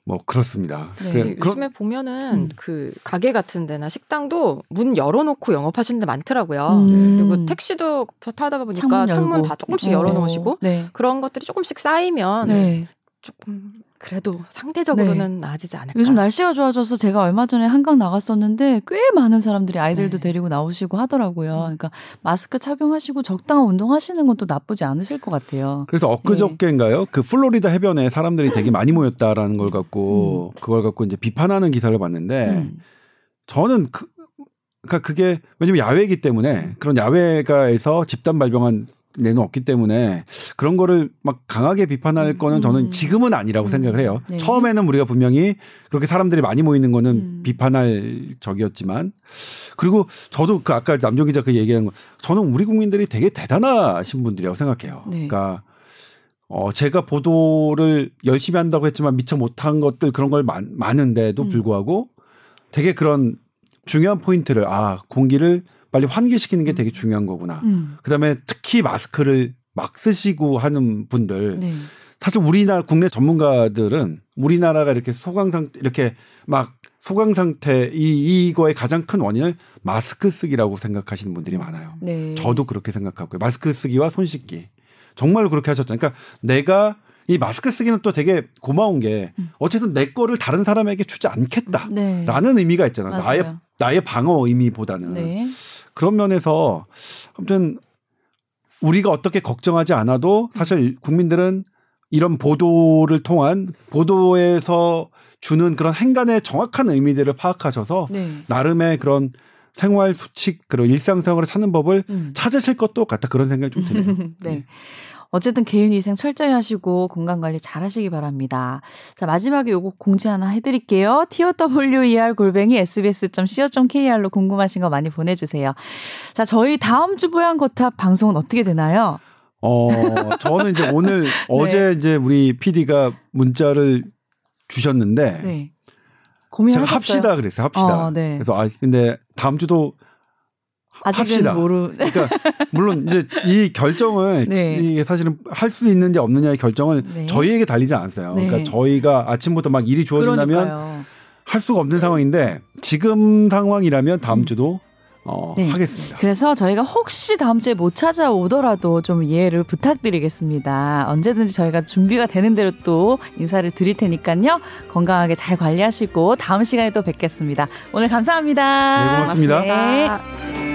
뭐 그렇습니다. 네, 그, 요즘에 보면은 음. 그 가게 같은 데나 식당도 문 열어놓고 영업하시는 데 많더라고요. 음. 그리고 택시도 타다 보니까 창문, 창문 다 조금씩 어. 열어놓으시고 네. 그런 것들이 조금씩 쌓이면 네. 조금 그래도 상대적으로는 네. 나아지지 않을까. 요즘 날씨가 좋아져서 제가 얼마 전에 한강 나갔었는데 꽤 많은 사람들이 아이들도 네. 데리고 나오시고 하더라고요. 음. 그러니까 마스크 착용하시고 적당한 운동하시는 것도 나쁘지 않으실 것 같아요. 그래서 엊그저께인가요? 네. 그 플로리다 해변에 사람들이 되게 많이 모였다라는 걸 갖고 음. 그걸 갖고 이제 비판하는 기사를 봤는데 음. 저는 그 그러니까 그게 왜냐면 야외이기 때문에 그런 야외가에서 집단 발병한 내는 없기 때문에 그런 거를 막 강하게 비판할 음. 거는 저는 음. 지금은 아니라고 음. 생각을 해요. 네. 처음에는 우리가 분명히 그렇게 사람들이 많이 모이는 거는 음. 비판할 적이었지만 그리고 저도 그 아까 남정 기자 그 얘기한 거 저는 우리 국민들이 되게 대단하신 분들이라고 생각해요. 네. 그러니까 어 제가 보도를 열심히 한다고 했지만 미처 못한 것들 그런 걸 많, 많은데도 음. 불구하고 되게 그런 중요한 포인트를 아 공기를 빨리 환기시키는 게 되게 중요한 거구나. 음. 그다음에 특히 마스크를 막 쓰시고 하는 분들 네. 사실 우리나라 국내 전문가들은 우리나라가 이렇게 소강 상 이렇게 막 소강 상태 이 이거의 가장 큰 원인을 마스크 쓰기라고 생각하시는 분들이 많아요. 네. 저도 그렇게 생각하고요. 마스크 쓰기와 손 씻기 정말 그렇게 하셨죠. 그러니까 내가 이 마스크 쓰기는 또 되게 고마운 게 음. 어쨌든 내 거를 다른 사람에게 주지 않겠다라는 네. 의미가 있잖아. 요 나의 나의 방어 의미보다는. 네. 그런 면에서 아무튼 우리가 어떻게 걱정하지 않아도 사실 국민들은 이런 보도를 통한 보도에서 주는 그런 행간의 정확한 의미들을 파악하셔서 네. 나름의 그런 생활 수칙 그리고 일상생활을 찾는 법을 음. 찾으실 것도 같다 그런 생각이 좀 드네요. (laughs) 네. 네. 어쨌든 개인위생 철저히 하시고 건강관리 잘 하시기 바랍니다. 자, 마지막에 요거 공지 하나 해드릴게요. TOWER 골뱅이 sbs.co.kr로 궁금하신 거 많이 보내주세요. 자, 저희 다음 주 보양 거탑 방송은 어떻게 되나요? 어, 저는 이제 오늘 (laughs) 네. 어제 이제 우리 PD가 문자를 주셨는데 네. 제가 합시다 그랬어요. 합시다. 어, 네. 그래서 아 근데 다음 주도 아직은 합시다. 모르. 그러니까 물론 이제 이 결정을 (laughs) 네. 이게 사실은 할 수 있는지 없느냐의 결정을 네. 저희에게 달리지 않았어요. 네. 그러니까 저희가 아침부터 막 일이 주어진다면 할 수가 없는 상황인데 지금 상황이라면 다음 음. 주도 어, 네. 하겠습니다. 그래서 저희가 혹시 다음 주에 못 찾아오더라도 좀 이해를 부탁드리겠습니다. 언제든지 저희가 준비가 되는 대로 또 인사를 드릴 테니까요. 건강하게 잘 관리하시고 다음 시간에 또 뵙겠습니다. 오늘 감사합니다. 네, 고맙습니다. 고맙습니다.